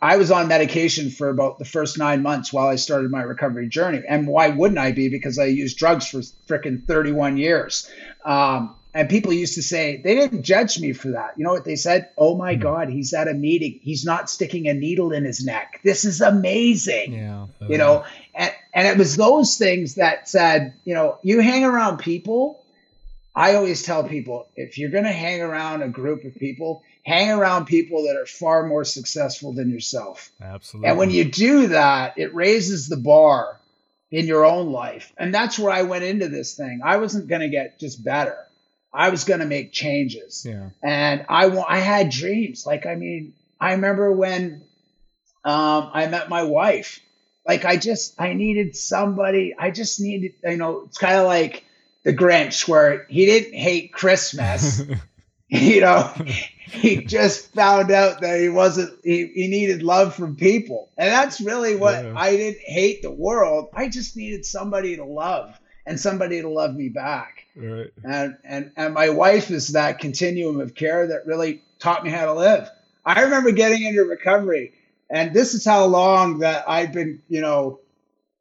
I was on medication for about the first nine months while I started my recovery journey. And why wouldn't I be? Because I used drugs for freaking 31 years. Um, and people used to say, they didn't judge me for that. You know what they said? Oh my mm-hmm. God, he's at a meeting. He's not sticking a needle in his neck. This is amazing. Yeah. You know, and, and it was those things that said, you know, you hang around people I always tell people if you're going to hang around a group of people, hang around people that are far more successful than yourself. Absolutely. And when you do that, it raises the bar in your own life. And that's where I went into this thing. I wasn't going to get just better. I was going to make changes. Yeah. And I I had dreams. Like I mean, I remember when um, I met my wife. Like I just I needed somebody. I just needed you know. It's kind of like the Grinch, where he didn't hate Christmas. *laughs* you know, he just found out that he wasn't, he, he needed love from people. And that's really what yeah. I didn't hate the world. I just needed somebody to love and somebody to love me back. Right. And, and, and my wife is that continuum of care that really taught me how to live. I remember getting into recovery, and this is how long that I've been, you know,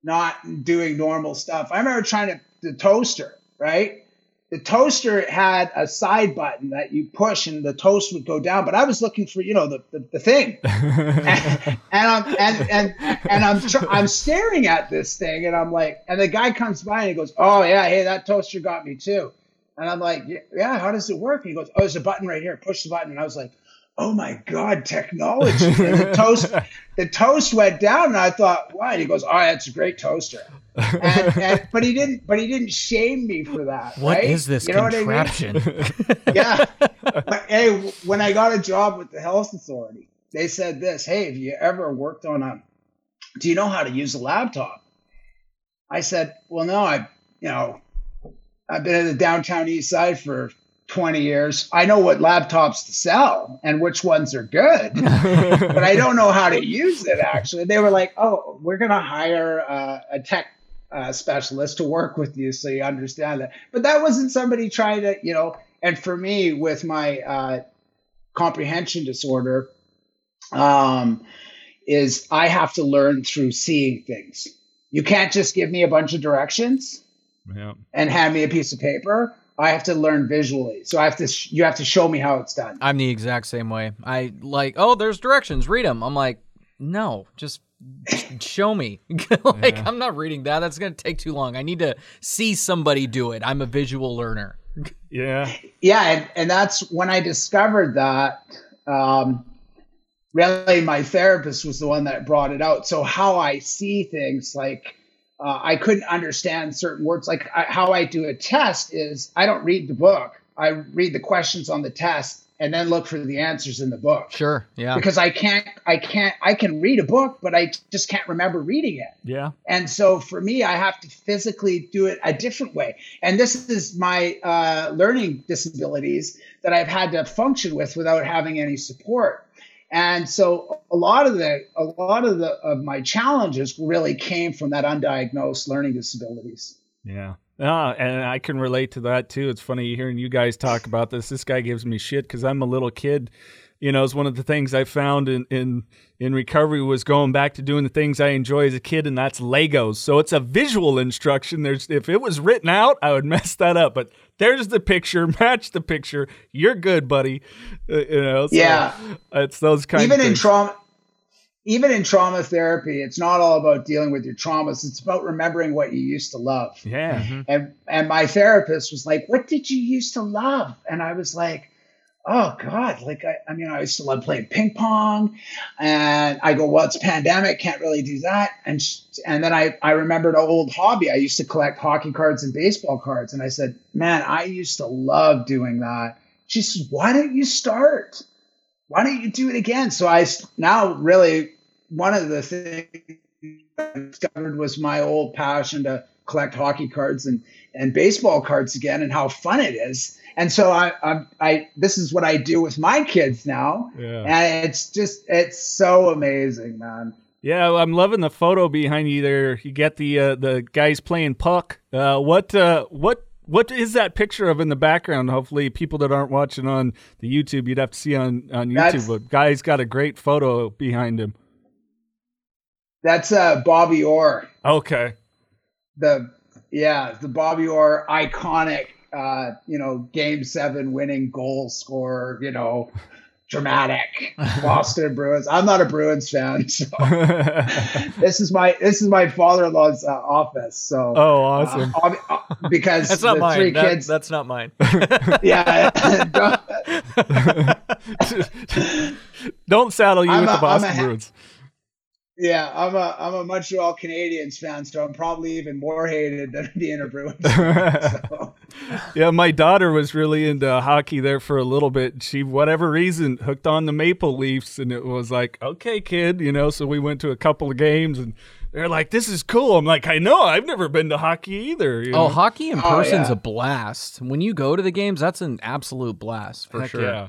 not doing normal stuff. I remember trying to the toaster right? The toaster had a side button that you push and the toast would go down, but I was looking for, you know, the, the, the thing. *laughs* and, and, I'm, and, and, and I'm, tr- I'm staring at this thing and I'm like, and the guy comes by and he goes, Oh yeah, hey, that toaster got me too. And I'm like, yeah, how does it work? And he goes, oh, there's a button right here. Push the button. And I was like, oh my god, technology! And the toast, the toast went down, and I thought, why? And he goes, oh, that's a great toaster. And, *laughs* and, but he didn't. But he didn't shame me for that. What right? is this you know contraption? I mean? *laughs* yeah. But hey, when I got a job with the health authority, they said this: Hey, have you ever worked on a? Do you know how to use a laptop? I said, Well, no, I, you know, I've been in the downtown east side for 20 years. I know what laptops to sell and which ones are good, *laughs* but I don't know how to use it actually. They were like, oh, we're going to hire uh, a tech uh, specialist to work with you so you understand that. But that wasn't somebody trying to, you know, and for me, with my uh, comprehension disorder, um, is I have to learn through seeing things. You can't just give me a bunch of directions Yeah. and hand me a piece of paper. I have to learn visually. So I have to. Sh- you have to show me how it's done. I'm the exact same way. I like, oh, there's directions. Read them. I'm like, no, just show me. *laughs* like, Yeah. I'm not reading that. That's gonna take too long. I need to see somebody do it. I'm a visual learner. *laughs* Yeah. yeah and, and that's when i discovered that um, really my therapist was the one that brought it out so how i see things like uh, i couldn't understand certain words like I, how i do a test is i don't read the book i read the questions on the test and then look for the answers in the book Sure. Yeah. because i can't i can't i can read a book but i just can't remember reading it Yeah. and so for me, I have to physically do it a different way. And this is my uh, learning disabilities that I've had to function with without having any support. And so a lot of the a lot of the of my challenges really came from that undiagnosed learning disabilities. Yeah. Ah, and I can relate to that too. It's funny hearing you guys talk about this. This guy gives me shit because I'm a little kid. You know, it's one of the things I found in, in in recovery was going back to doing the things I enjoy as a kid, and that's Legos. So it's a visual instruction. There's if it was written out, I would *laughs* mess that up. But there's the picture, *laughs* match the picture. You're good, buddy. Uh, you know, so Yeah. it's those kind even in trauma even in trauma therapy, it's not all about dealing with your traumas. It's about remembering what you used to love. yeah. Mm-hmm. and and my therapist was like, "What did you used to love?" And I was like, "Oh God!" Like I, I mean, I used to love playing ping pong, and I go, "Well, it's pandemic, can't really do that." And sh- and then I I remembered an old hobby. I used to collect hockey cards and baseball cards, and I said, "Man, I used to love doing that." She says, "Why don't you start? Why don't you do it again?" So I now really one of the things I discovered was my old passion to collect hockey cards and, and baseball cards again and how fun it is. And so I, I, I, this is what I do with my kids now. Yeah. And it's just, it's so amazing, man. Yeah, I'm loving the photo behind you there. You get the uh, the guys playing puck. Uh, what uh, what what is that picture of in the background? Hopefully, people that aren't watching on the YouTube, you'd have to see on on YouTube. That's- but guy's got a great photo behind him. That's uh, Bobby Orr, Okay. the, yeah, the Bobby Orr iconic, uh, you know, game seven winning goal scorer, you know, dramatic *laughs* Boston Bruins. I'm not a Bruins fan, so *laughs* this is my, this is my father-in-law's uh, office. So, oh, awesome. Uh, ob- uh, because That's not the mine. three That- kids. that's not mine. *laughs* yeah. Don't saddle you I'm with a- the Boston ha- Bruins. Yeah, I'm a I'm a Montreal Canadiens fan, so I'm probably even more hated than the a Bruins. fan, *laughs* so. Yeah, my daughter was really into hockey there for a little bit. She, whatever reason, hooked on the Maple Leafs, and it was like, okay, kid, you know. So we went to a couple of games, and they're like, "This is cool." I'm like, "I know, I've never been to hockey either." you Oh, hockey in Oh, person's yeah. a blast. When you go to the games, that's an absolute blast for Heck sure. Yeah,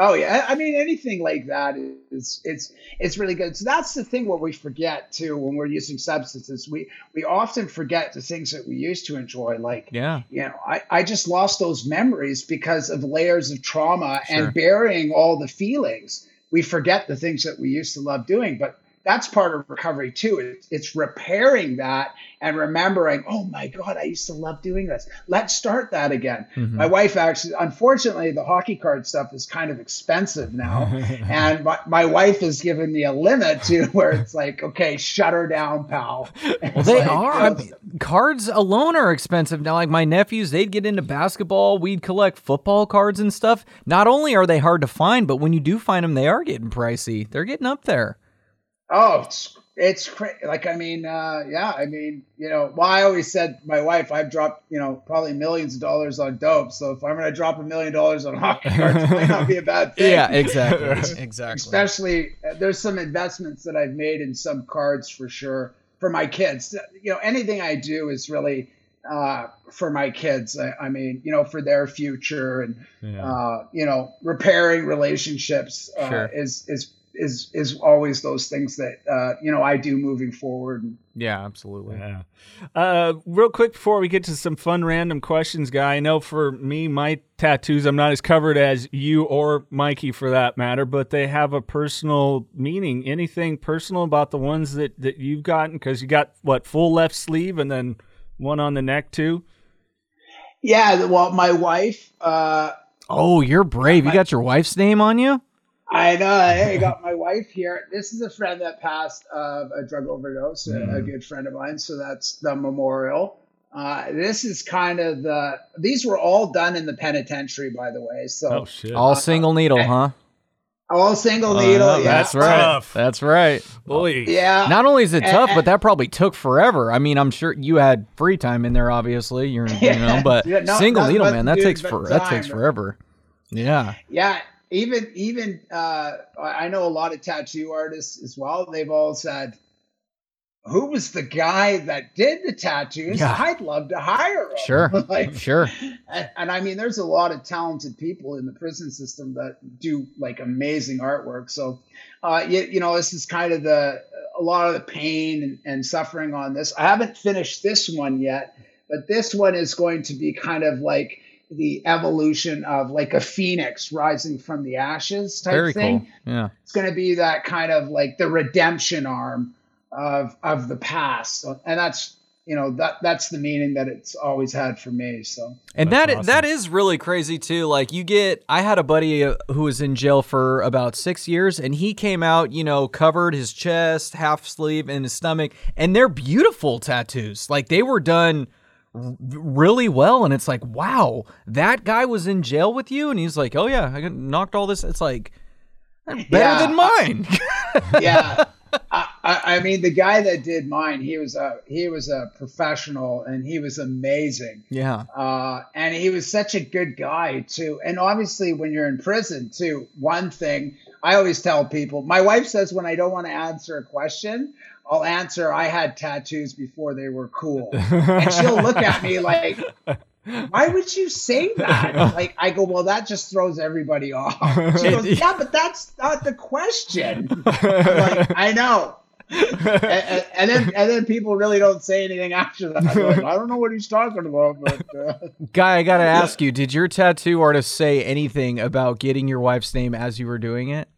Oh yeah, I mean anything like that is it's it's really good. So that's the thing what we forget too when we're using substances. We we often forget the things that we used to enjoy, like Yeah. you know, I, I just lost those memories because of layers of trauma Sure. and burying all the feelings. We forget the things that we used to love doing, but that's part of recovery too. It's, it's repairing that and remembering, oh my God, I used to love doing this. Let's start that again. Mhm. My wife actually, unfortunately, the hockey card stuff is kind of expensive now. *laughs* and my, my wife has given me a limit to where it's like, okay, shut her down, pal. Well, they are. I mean, cards alone are expensive now. Like my nephews, they'd get into basketball. We'd collect football cards and stuff. Not only are they hard to find, but when you do find them, they are getting pricey. They're getting up there. Oh, it's it's cra- like I mean, uh, yeah, I mean, you know, well, I always said my wife, I've dropped, you know, probably millions of dollars on dope. So if I'm going to drop a million dollars on hockey cards, it might not be a bad *laughs* thing. Yeah, exactly. *laughs* exactly. Especially, uh, there's some investments that I've made in some cards for sure for my kids. You know, anything I do is really uh, for my kids. I, I mean, you know, for their future and Yeah. uh, you know, repairing relationships uh, Sure. is is is is always those things that uh, you know I do moving forward. Yeah, absolutely. Yeah. Uh, real quick before we get to some fun random questions, guy. I know for me, my tattoos, I'm not as covered as you or Mikey for that matter, but they have a personal meaning. Anything personal about the ones that that you've gotten? Because you got what full left sleeve and then one on the neck too. Yeah. Well, my wife. Uh, Oh, you're brave. You got your wife's name on you? I know. Hey, I got my wife here. This is a friend that passed of a drug overdose, a, a Mhm. good friend of mine. So that's the memorial. Uh, this is kind of the. These were all done in the penitentiary, by the way. So Oh shit! All single needle, huh? all single Uh, needle. yeah. That's right. tough. That's right. Boy. Yeah. Not only is it and- tough, but that probably took forever. I mean, I'm sure you had free time in there, obviously. You're, you *laughs* know, but Yeah, no- single needle, man, that dude, takes but for that takes forever. Yeah. Yeah, even even uh, I know a lot of tattoo artists as well. They've all said, "Who was the guy that did the tattoos? Yeah. I'd love to hire him." Sure. *laughs* like, Sure. and, and I mean, there's a lot of talented people in the prison system that do like amazing artwork. So, uh, you, you know, this is kind of the a lot of the pain and, and suffering on this. I haven't finished this one yet, but this one is going to be kind of like the evolution of like a phoenix rising from the ashes type Very thing. cool. Yeah. It's going to be that kind of like the redemption arm of of the past, and that's you know that that's the meaning that it's always had for me. So. And That's that awesome. that is really crazy too. Like you get, I had a buddy uh, who was in jail for about six years, and he came out, you know, covered his chest, half sleeve, and his stomach, and they're beautiful tattoos. Like they were done r- really well, and it's like, wow, that guy was in jail with you, and he's like, oh yeah, I got knocked all this. It's like better Yeah. than mine. *laughs* yeah. I, I I mean, the guy that did mine, he was a he was a professional, and he was amazing. yeah, Uh, and he was such a good guy too. And obviously, when you're in prison too, one thing I always tell people, my wife says when I don't want to answer a question, I'll answer I had tattoos before they were cool, *laughs* and she'll look at me like. Why would you say that? *laughs* Like I go, well, that just throws everybody off. *laughs* She goes, yeah, but that's not the question. I'm like, I know. and, and- and then and then people really don't say anything after that. Like, I don't know what he's talking about, but uh, guy, I gotta ask you, did your tattoo artist say anything about getting your wife's name as you were doing it?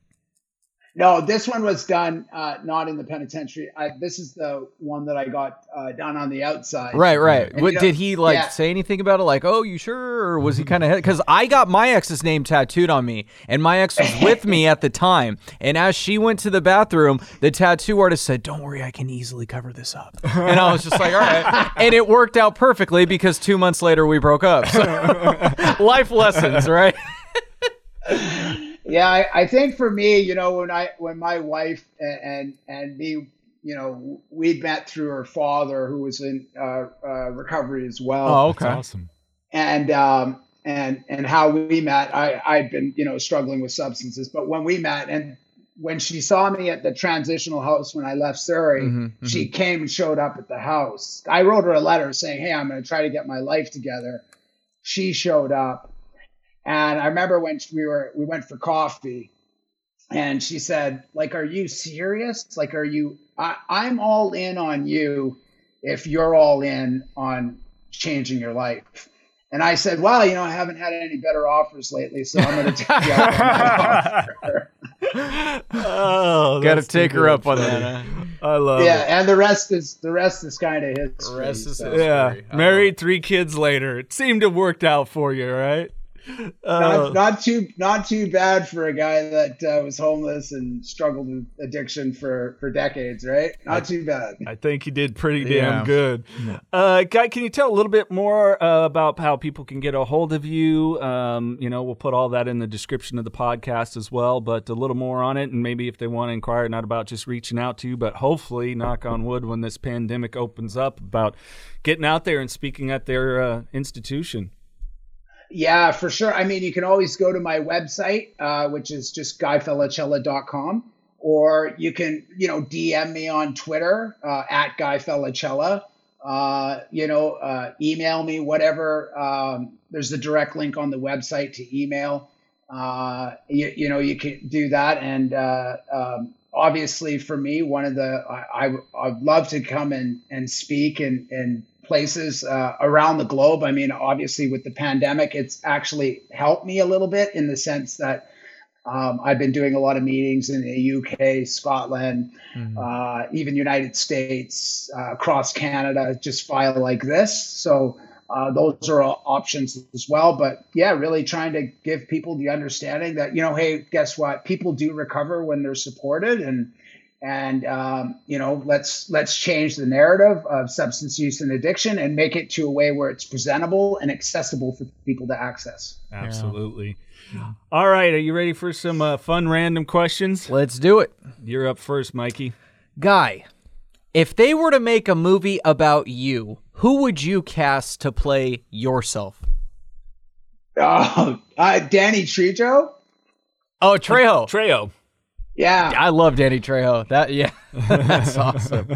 No, this one was done uh, not in the penitentiary. I, this is the one that I got uh, done on the outside. Right, right. And What, you know- did he like yeah. say anything about it? Like, oh, you sure? Or was he kind of because I got my ex's name tattooed on me, and my ex was with me at the time. And as she went to the bathroom, the tattoo artist said, "Don't worry, I can easily cover this up." And I was just like, "All right," *laughs* and it worked out perfectly because two months later we broke up. So, *laughs* life lessons, right? *laughs* Yeah, I, I think for me, you know, when I when my wife and and, and me, you know, we met through her father, who was in uh, uh, recovery as well. Oh, That's awesome. and um, and and how we met. I I'd been you know struggling with substances, but when we met and when she saw me at the transitional house when I left Surrey, Mhm, she came and showed up at the house. I wrote her a letter saying, "Hey, I'm going to try to get my life together." She showed up, and I remember when we were we went for coffee, and she said, "Like, are you serious? Like, are you? I, I'm all in on you if you're all in on changing your life." And I said, "Well, you know, I haven't had any better offers lately, so I'm going to take you up on that offer." *laughs* oh, *laughs* Got to take her up on that. huh? I love yeah, it. and the rest is the rest is kind of history. rest is so. history. Yeah, married, three kids later. It seemed to have worked out for you, right? Uh, Not, not too not too bad for a guy that uh, was homeless and struggled with addiction for for decades, right? Not too bad. I think he did pretty damn Yeah. good. Uh, Guy, can you tell a little bit more uh, about how people can get a hold of you? Um, you know, we'll put all that in the description of the podcast as well, but a little more on it, and maybe if they want to inquire, not about just reaching out to you, but hopefully, knock on wood, when this pandemic opens up, about getting out there and speaking at their uh, institution. Yeah, for sure. I mean, you can always go to my website, uh, which is just guyfelicella.com, or you can, you know, DM me on Twitter uh, at guyfelicella. Uh, you know, uh, email me, whatever. Um, there's a direct link on the website to email. uh, you, you know, you can do that. And uh, um, obviously, for me, one of the I, I I'd love to come and and speak and in places uh, around the globe. I mean, obviously, with the pandemic, it's actually helped me a little bit in the sense that. Um, I've been doing a lot of meetings in the UK, Scotland, mm-hmm. uh, even United States, uh, across Canada, just file like this. So uh, those are all options as well. But yeah, really trying to give people the understanding that you know, hey, guess what? People do recover when they're supported, and and um, you know, let's let's change the narrative of substance use and addiction and make it to a way where it's presentable and accessible for people to access. Absolutely. Yeah. All right, are you ready for some uh, fun random questions? Let's do it. You're up first, Mikey. Guy, if they were to make a movie about you, who would you cast to play yourself? Oh, *laughs* uh, Danny Trejo. Oh, Trejo. Trejo. Yeah, I love Danny Trejo. That yeah, *laughs* that's awesome.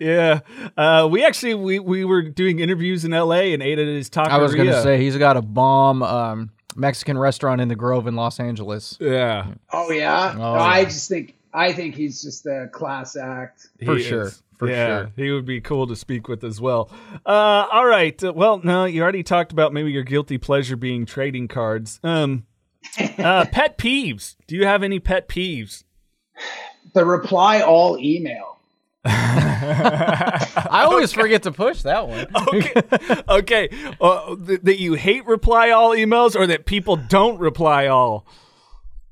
yeah, uh, we actually we we were doing interviews in L.A. and ate at his taqueria. I was going to say he's got a bomb um, Mexican restaurant in the Grove in Los Angeles. Yeah. Oh yeah. Oh, no, yeah. I just think I think he's just a class act for he sure. Is. For yeah, sure. he would be cool to speak with as well. Uh, all right. Uh, well, no, you already talked about maybe your guilty pleasure being trading cards. Um, uh, pet peeves. Do you have any pet peeves? The reply all email. *laughs* I always okay. forget to push that one. okay, okay. Uh, th- that you hate reply all emails, or that people don't reply all.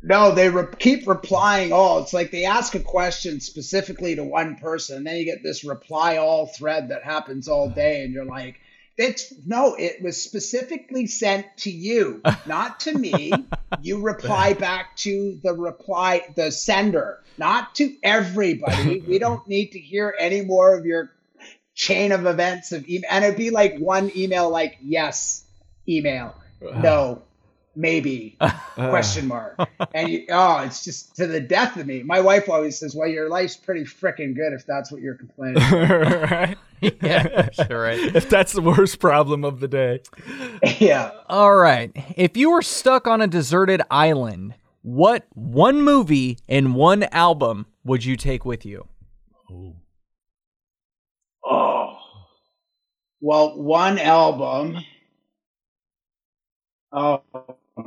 No, they re- keep replying all. It's like they ask a question specifically to one person, and then you get this reply all thread that happens all day, and you're like, "It's no, it was specifically sent to you, *laughs* not to me. you reply back to the reply, the sender, not to everybody. *laughs* We don't need to hear any more of your chain of events of email. And it'd be like one email, like yes, email, uh-huh. no, maybe. *laughs* Question mark. And you, oh it's just to the death of me. My wife always says well your life's pretty freaking good if that's what you're complaining right *laughs* yeah sure right? *laughs* If that's the worst problem of the day. *laughs* Yeah. All right. If you were stuck on a deserted island what one movie and one album would you take with you? Oh. Oh well one album. Oh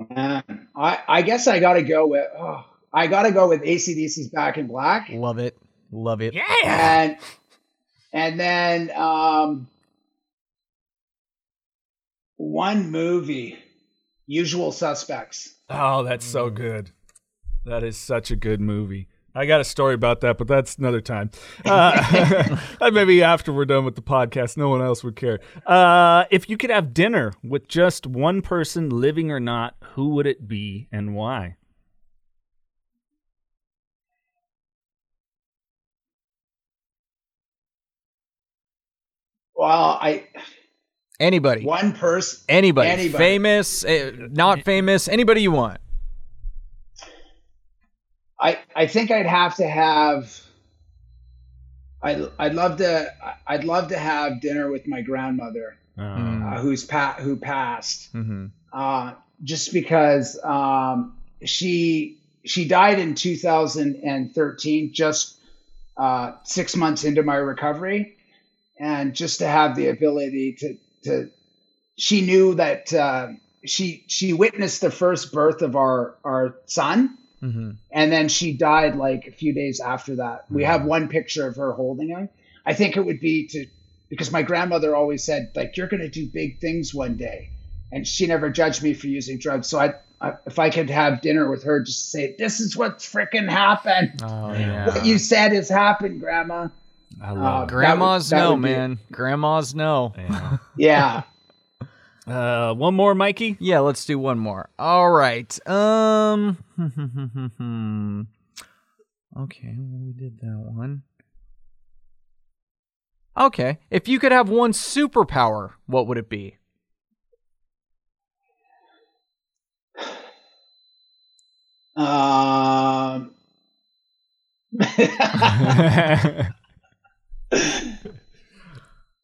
man, I I guess I got to go with oh, I got to go with ACDC's Back in Black. Love it, love it. Yeah, and and then um, one movie, Usual Suspects. Oh, that's so good. That is such a good movie. I got a story about that, but that's another time. Uh, *laughs* maybe after we're done with the podcast, no one else would care. Uh, if you could have dinner with just one person, living or not, who would it be and why? Well, I. Anybody. One person. Anybody. anybody. Famous, eh, not famous, anybody you want. I I think I'd have to have. I I'd love to I'd love to have dinner with my grandmother, uh, uh, who's pa- who passed. Mm-hmm. Uh, just because um, she she died in 2013, just uh, six months into my recovery, and just to have the ability to to she knew that uh, she she witnessed the first birth of our our son Mm-hmm. And then she died like a few days after that. Mm-hmm. We have one picture of her holding him. I think it would be to because my grandmother always said like you're going to do big things one day, and she never judged me for using drugs. So I, I if I could have dinner with her, just say this is what freaking happened. Oh, yeah. What you said has happened, Grandma. I love uh, grandmas know, man. Be, grandmas *laughs* no. Yeah. yeah. *laughs* Uh, one more, Mikey. Yeah, let's do one more. All right. Um. *laughs* okay, well, we did that one. Okay, if you could have one superpower, what would it be? *sighs* Um.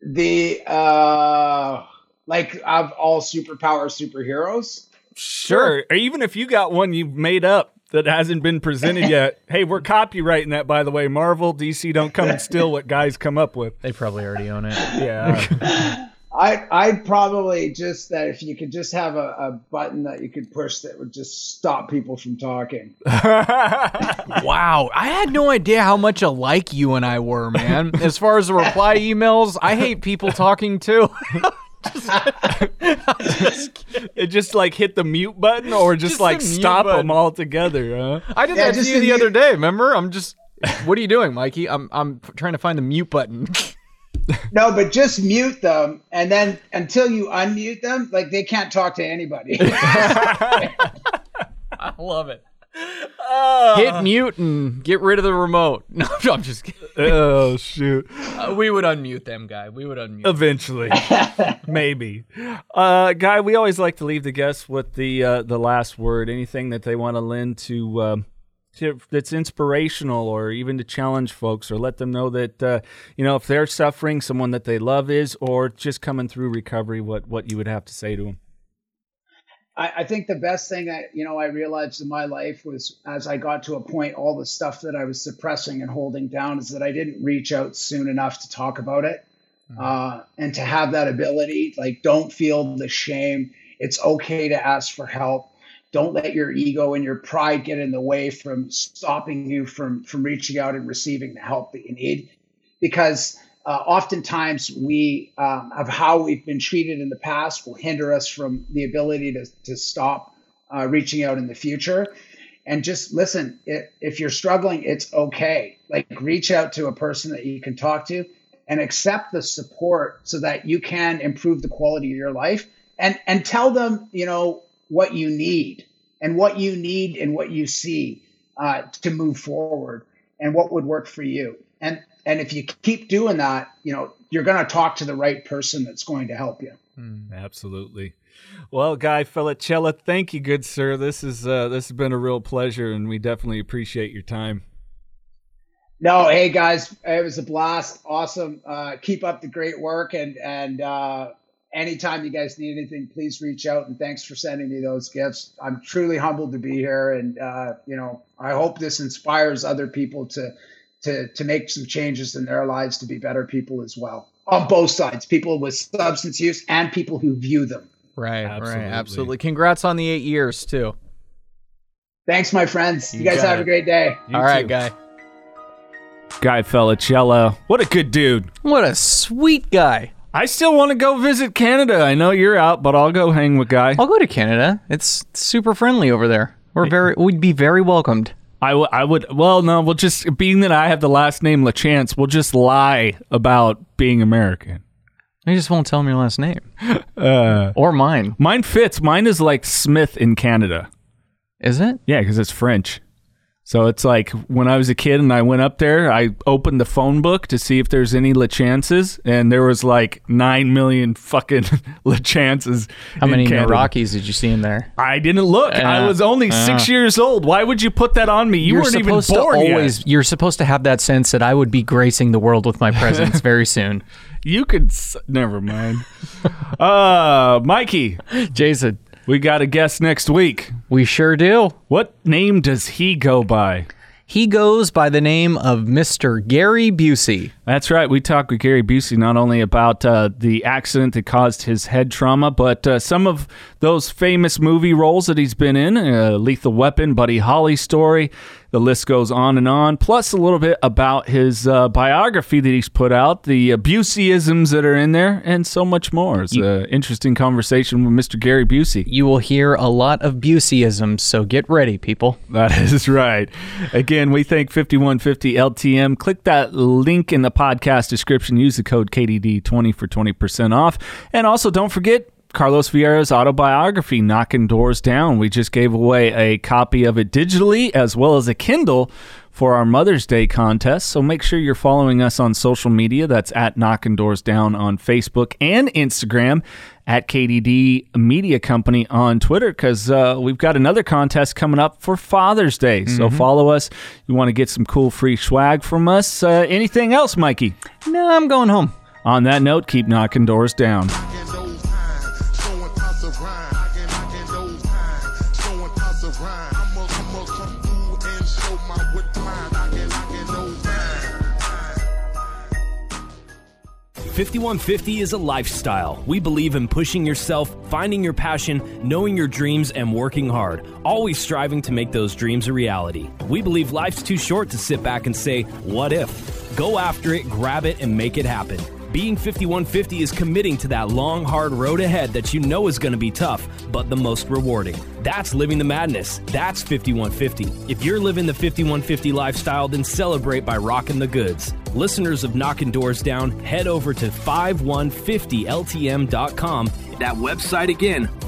The uh like of all superpower superheroes. Sure. Or even if you got one you've made up that hasn't been presented yet. *laughs* hey, we're copyrighting that, by the way. Marvel, DC, don't come and steal what guys come up with. They probably already own it. Yeah. *laughs* I I'd probably just that if you could just have a, a button that you could push that would just stop people from talking. *laughs* wow, I had no idea how much alike you and I were, man. *laughs* As far as the reply emails, I hate people talking too. *laughs* just, it just like hit the mute button or just, just like stop button. them all together. Huh? I did yeah, that to you the mute. other day. Remember? I'm just. What are you doing, Mikey? I'm I'm trying to find the mute button. No, but just mute them, and then until you unmute them, like they can't talk to anybody. *laughs* I love it. Uh, Hit mute and get rid of the remote. *laughs* No, I'm just kidding. Oh shoot. Uh, we would unmute them, guy. We would unmute. Eventually, *laughs* maybe. Uh, guy, we always like to leave the guests with the uh, the last word. Anything that they want to lend to, uh, to that's inspirational, or even to challenge folks, or let them know that uh, you know if they're suffering, someone that they love is, or just coming through recovery. What what you would have to say to them. I, I think the best thing that you know I realized in my life was as I got to a point, all the stuff that I was suppressing and holding down is that I didn't reach out soon enough to talk about it, mm-hmm. uh, and to have that ability. Like, don't feel the shame. It's okay to ask for help. Don't let your ego and your pride get in the way from stopping you from from reaching out and receiving the help that you need, because uh, oftentimes we um, of how we've been treated in the past will hinder us from the ability to, to stop uh, reaching out in the future. And just listen if, if you're struggling it's okay. Like reach out to a person that you can talk to and accept the support so that you can improve the quality of your life and and tell them you know what you need and what you need and what you see uh, to move forward and what would work for you and and if you keep doing that, you know, you're going to talk to the right person that's going to help you. Mm, absolutely. Well, Guy Felicella, thank you, good sir. This is uh, this has been a real pleasure, and we definitely appreciate your time. No, hey guys, it was a blast. Awesome. Uh, keep up the great work, and and uh, anytime you guys need anything, please reach out. And thanks for sending me those gifts. I'm truly humbled to be here, and uh, you know, I hope this inspires other people to to to make some changes in their lives to be better people as well on both sides people with substance use and people who view them right absolutely. right absolutely congrats on the eight years too thanks my friends you, you guys have it. a great day you All too. right, guy guy felicella what a good dude what a sweet guy I still want to go visit Canada. I know you're out, but I'll go hang with Guy. I'll go to Canada. It's super friendly over there. We're very, we'd be very welcomed. I, w- I would well no we'll just being that I have the last name Lachance we'll just lie about being American. You just won't tell me your last name *laughs* uh, or mine. Mine fits. Mine is like Smith in Canada. Is it? Yeah, because it's French. So it's like when I was a kid and I went up there, I opened the phone book to see if there's any Lachances, and there was like nine million fucking *laughs* Lachances. How many Rockies did you see in there? I didn't look. Uh, I was only uh, six years old. Why would you put that on me? You weren't even born always, yet. You're supposed to have that sense that I would be gracing the world with my presence *laughs* very soon. You could. Never mind. *laughs* uh, Mikey, Jason. We got a guest next week. We sure do. What name does he go by? He goes by the name of Mr. Gary Busey. That's right. We talked with Gary Busey not only about uh, the accident that caused his head trauma, but uh, some of those famous movie roles that he's been in uh, Lethal Weapon, Buddy Holly story. The list goes on and on. Plus, a little bit about his uh, biography that he's put out, the Buseyisms that are in there, and so much more. It's an interesting conversation with Mr. Gary Busey. You will hear a lot of Buseyisms, so get ready, people. That *laughs* is right. Again, we thank 5150 LTM. Click that link in the podcast description. Use the code KDD20 for 20% off. And also, don't forget, Carlos Vieira's autobiography, Knocking Doors Down. We just gave away a copy of it digitally as well as a Kindle for our Mother's Day contest. So make sure you're following us on social media. That's at Knocking Doors Down on Facebook and Instagram, at KDD Media Company on Twitter, because uh, we've got another contest coming up for Father's Day. Mm-hmm. So follow us. You want to get some cool free swag from us. Uh, anything else, Mikey? No, I'm going home. On that note, keep knocking doors down. 5150 is a lifestyle. We believe in pushing yourself, finding your passion, knowing your dreams, and working hard, always striving to make those dreams a reality. We believe life's too short to sit back and say, What if? Go after it, grab it, and make it happen. Being 5150 is committing to that long, hard road ahead that you know is going to be tough, but the most rewarding. That's living the madness. That's 5150. If you're living the 5150 lifestyle, then celebrate by rocking the goods. Listeners of Knocking Doors Down, head over to 5150ltm.com. That website again,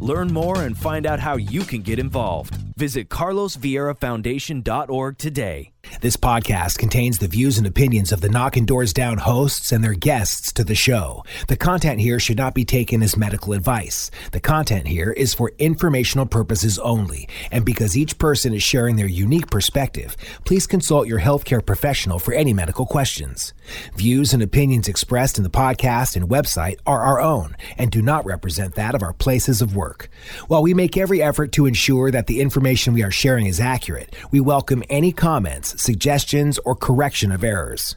Learn more and find out how you can get involved. Visit carlosvieirafoundation.org today. This podcast contains the views and opinions of the Knocking Doors Down hosts and their guests to the show. The content here should not be taken as medical advice. The content here is for informational purposes only, and because each person is sharing their unique perspective, please consult your healthcare professional for any medical questions. Views and opinions expressed in the podcast and website are our own and do not represent that of our places of work. While we make every effort to ensure that the information we are sharing is accurate, we welcome any comments suggestions, or correction of errors.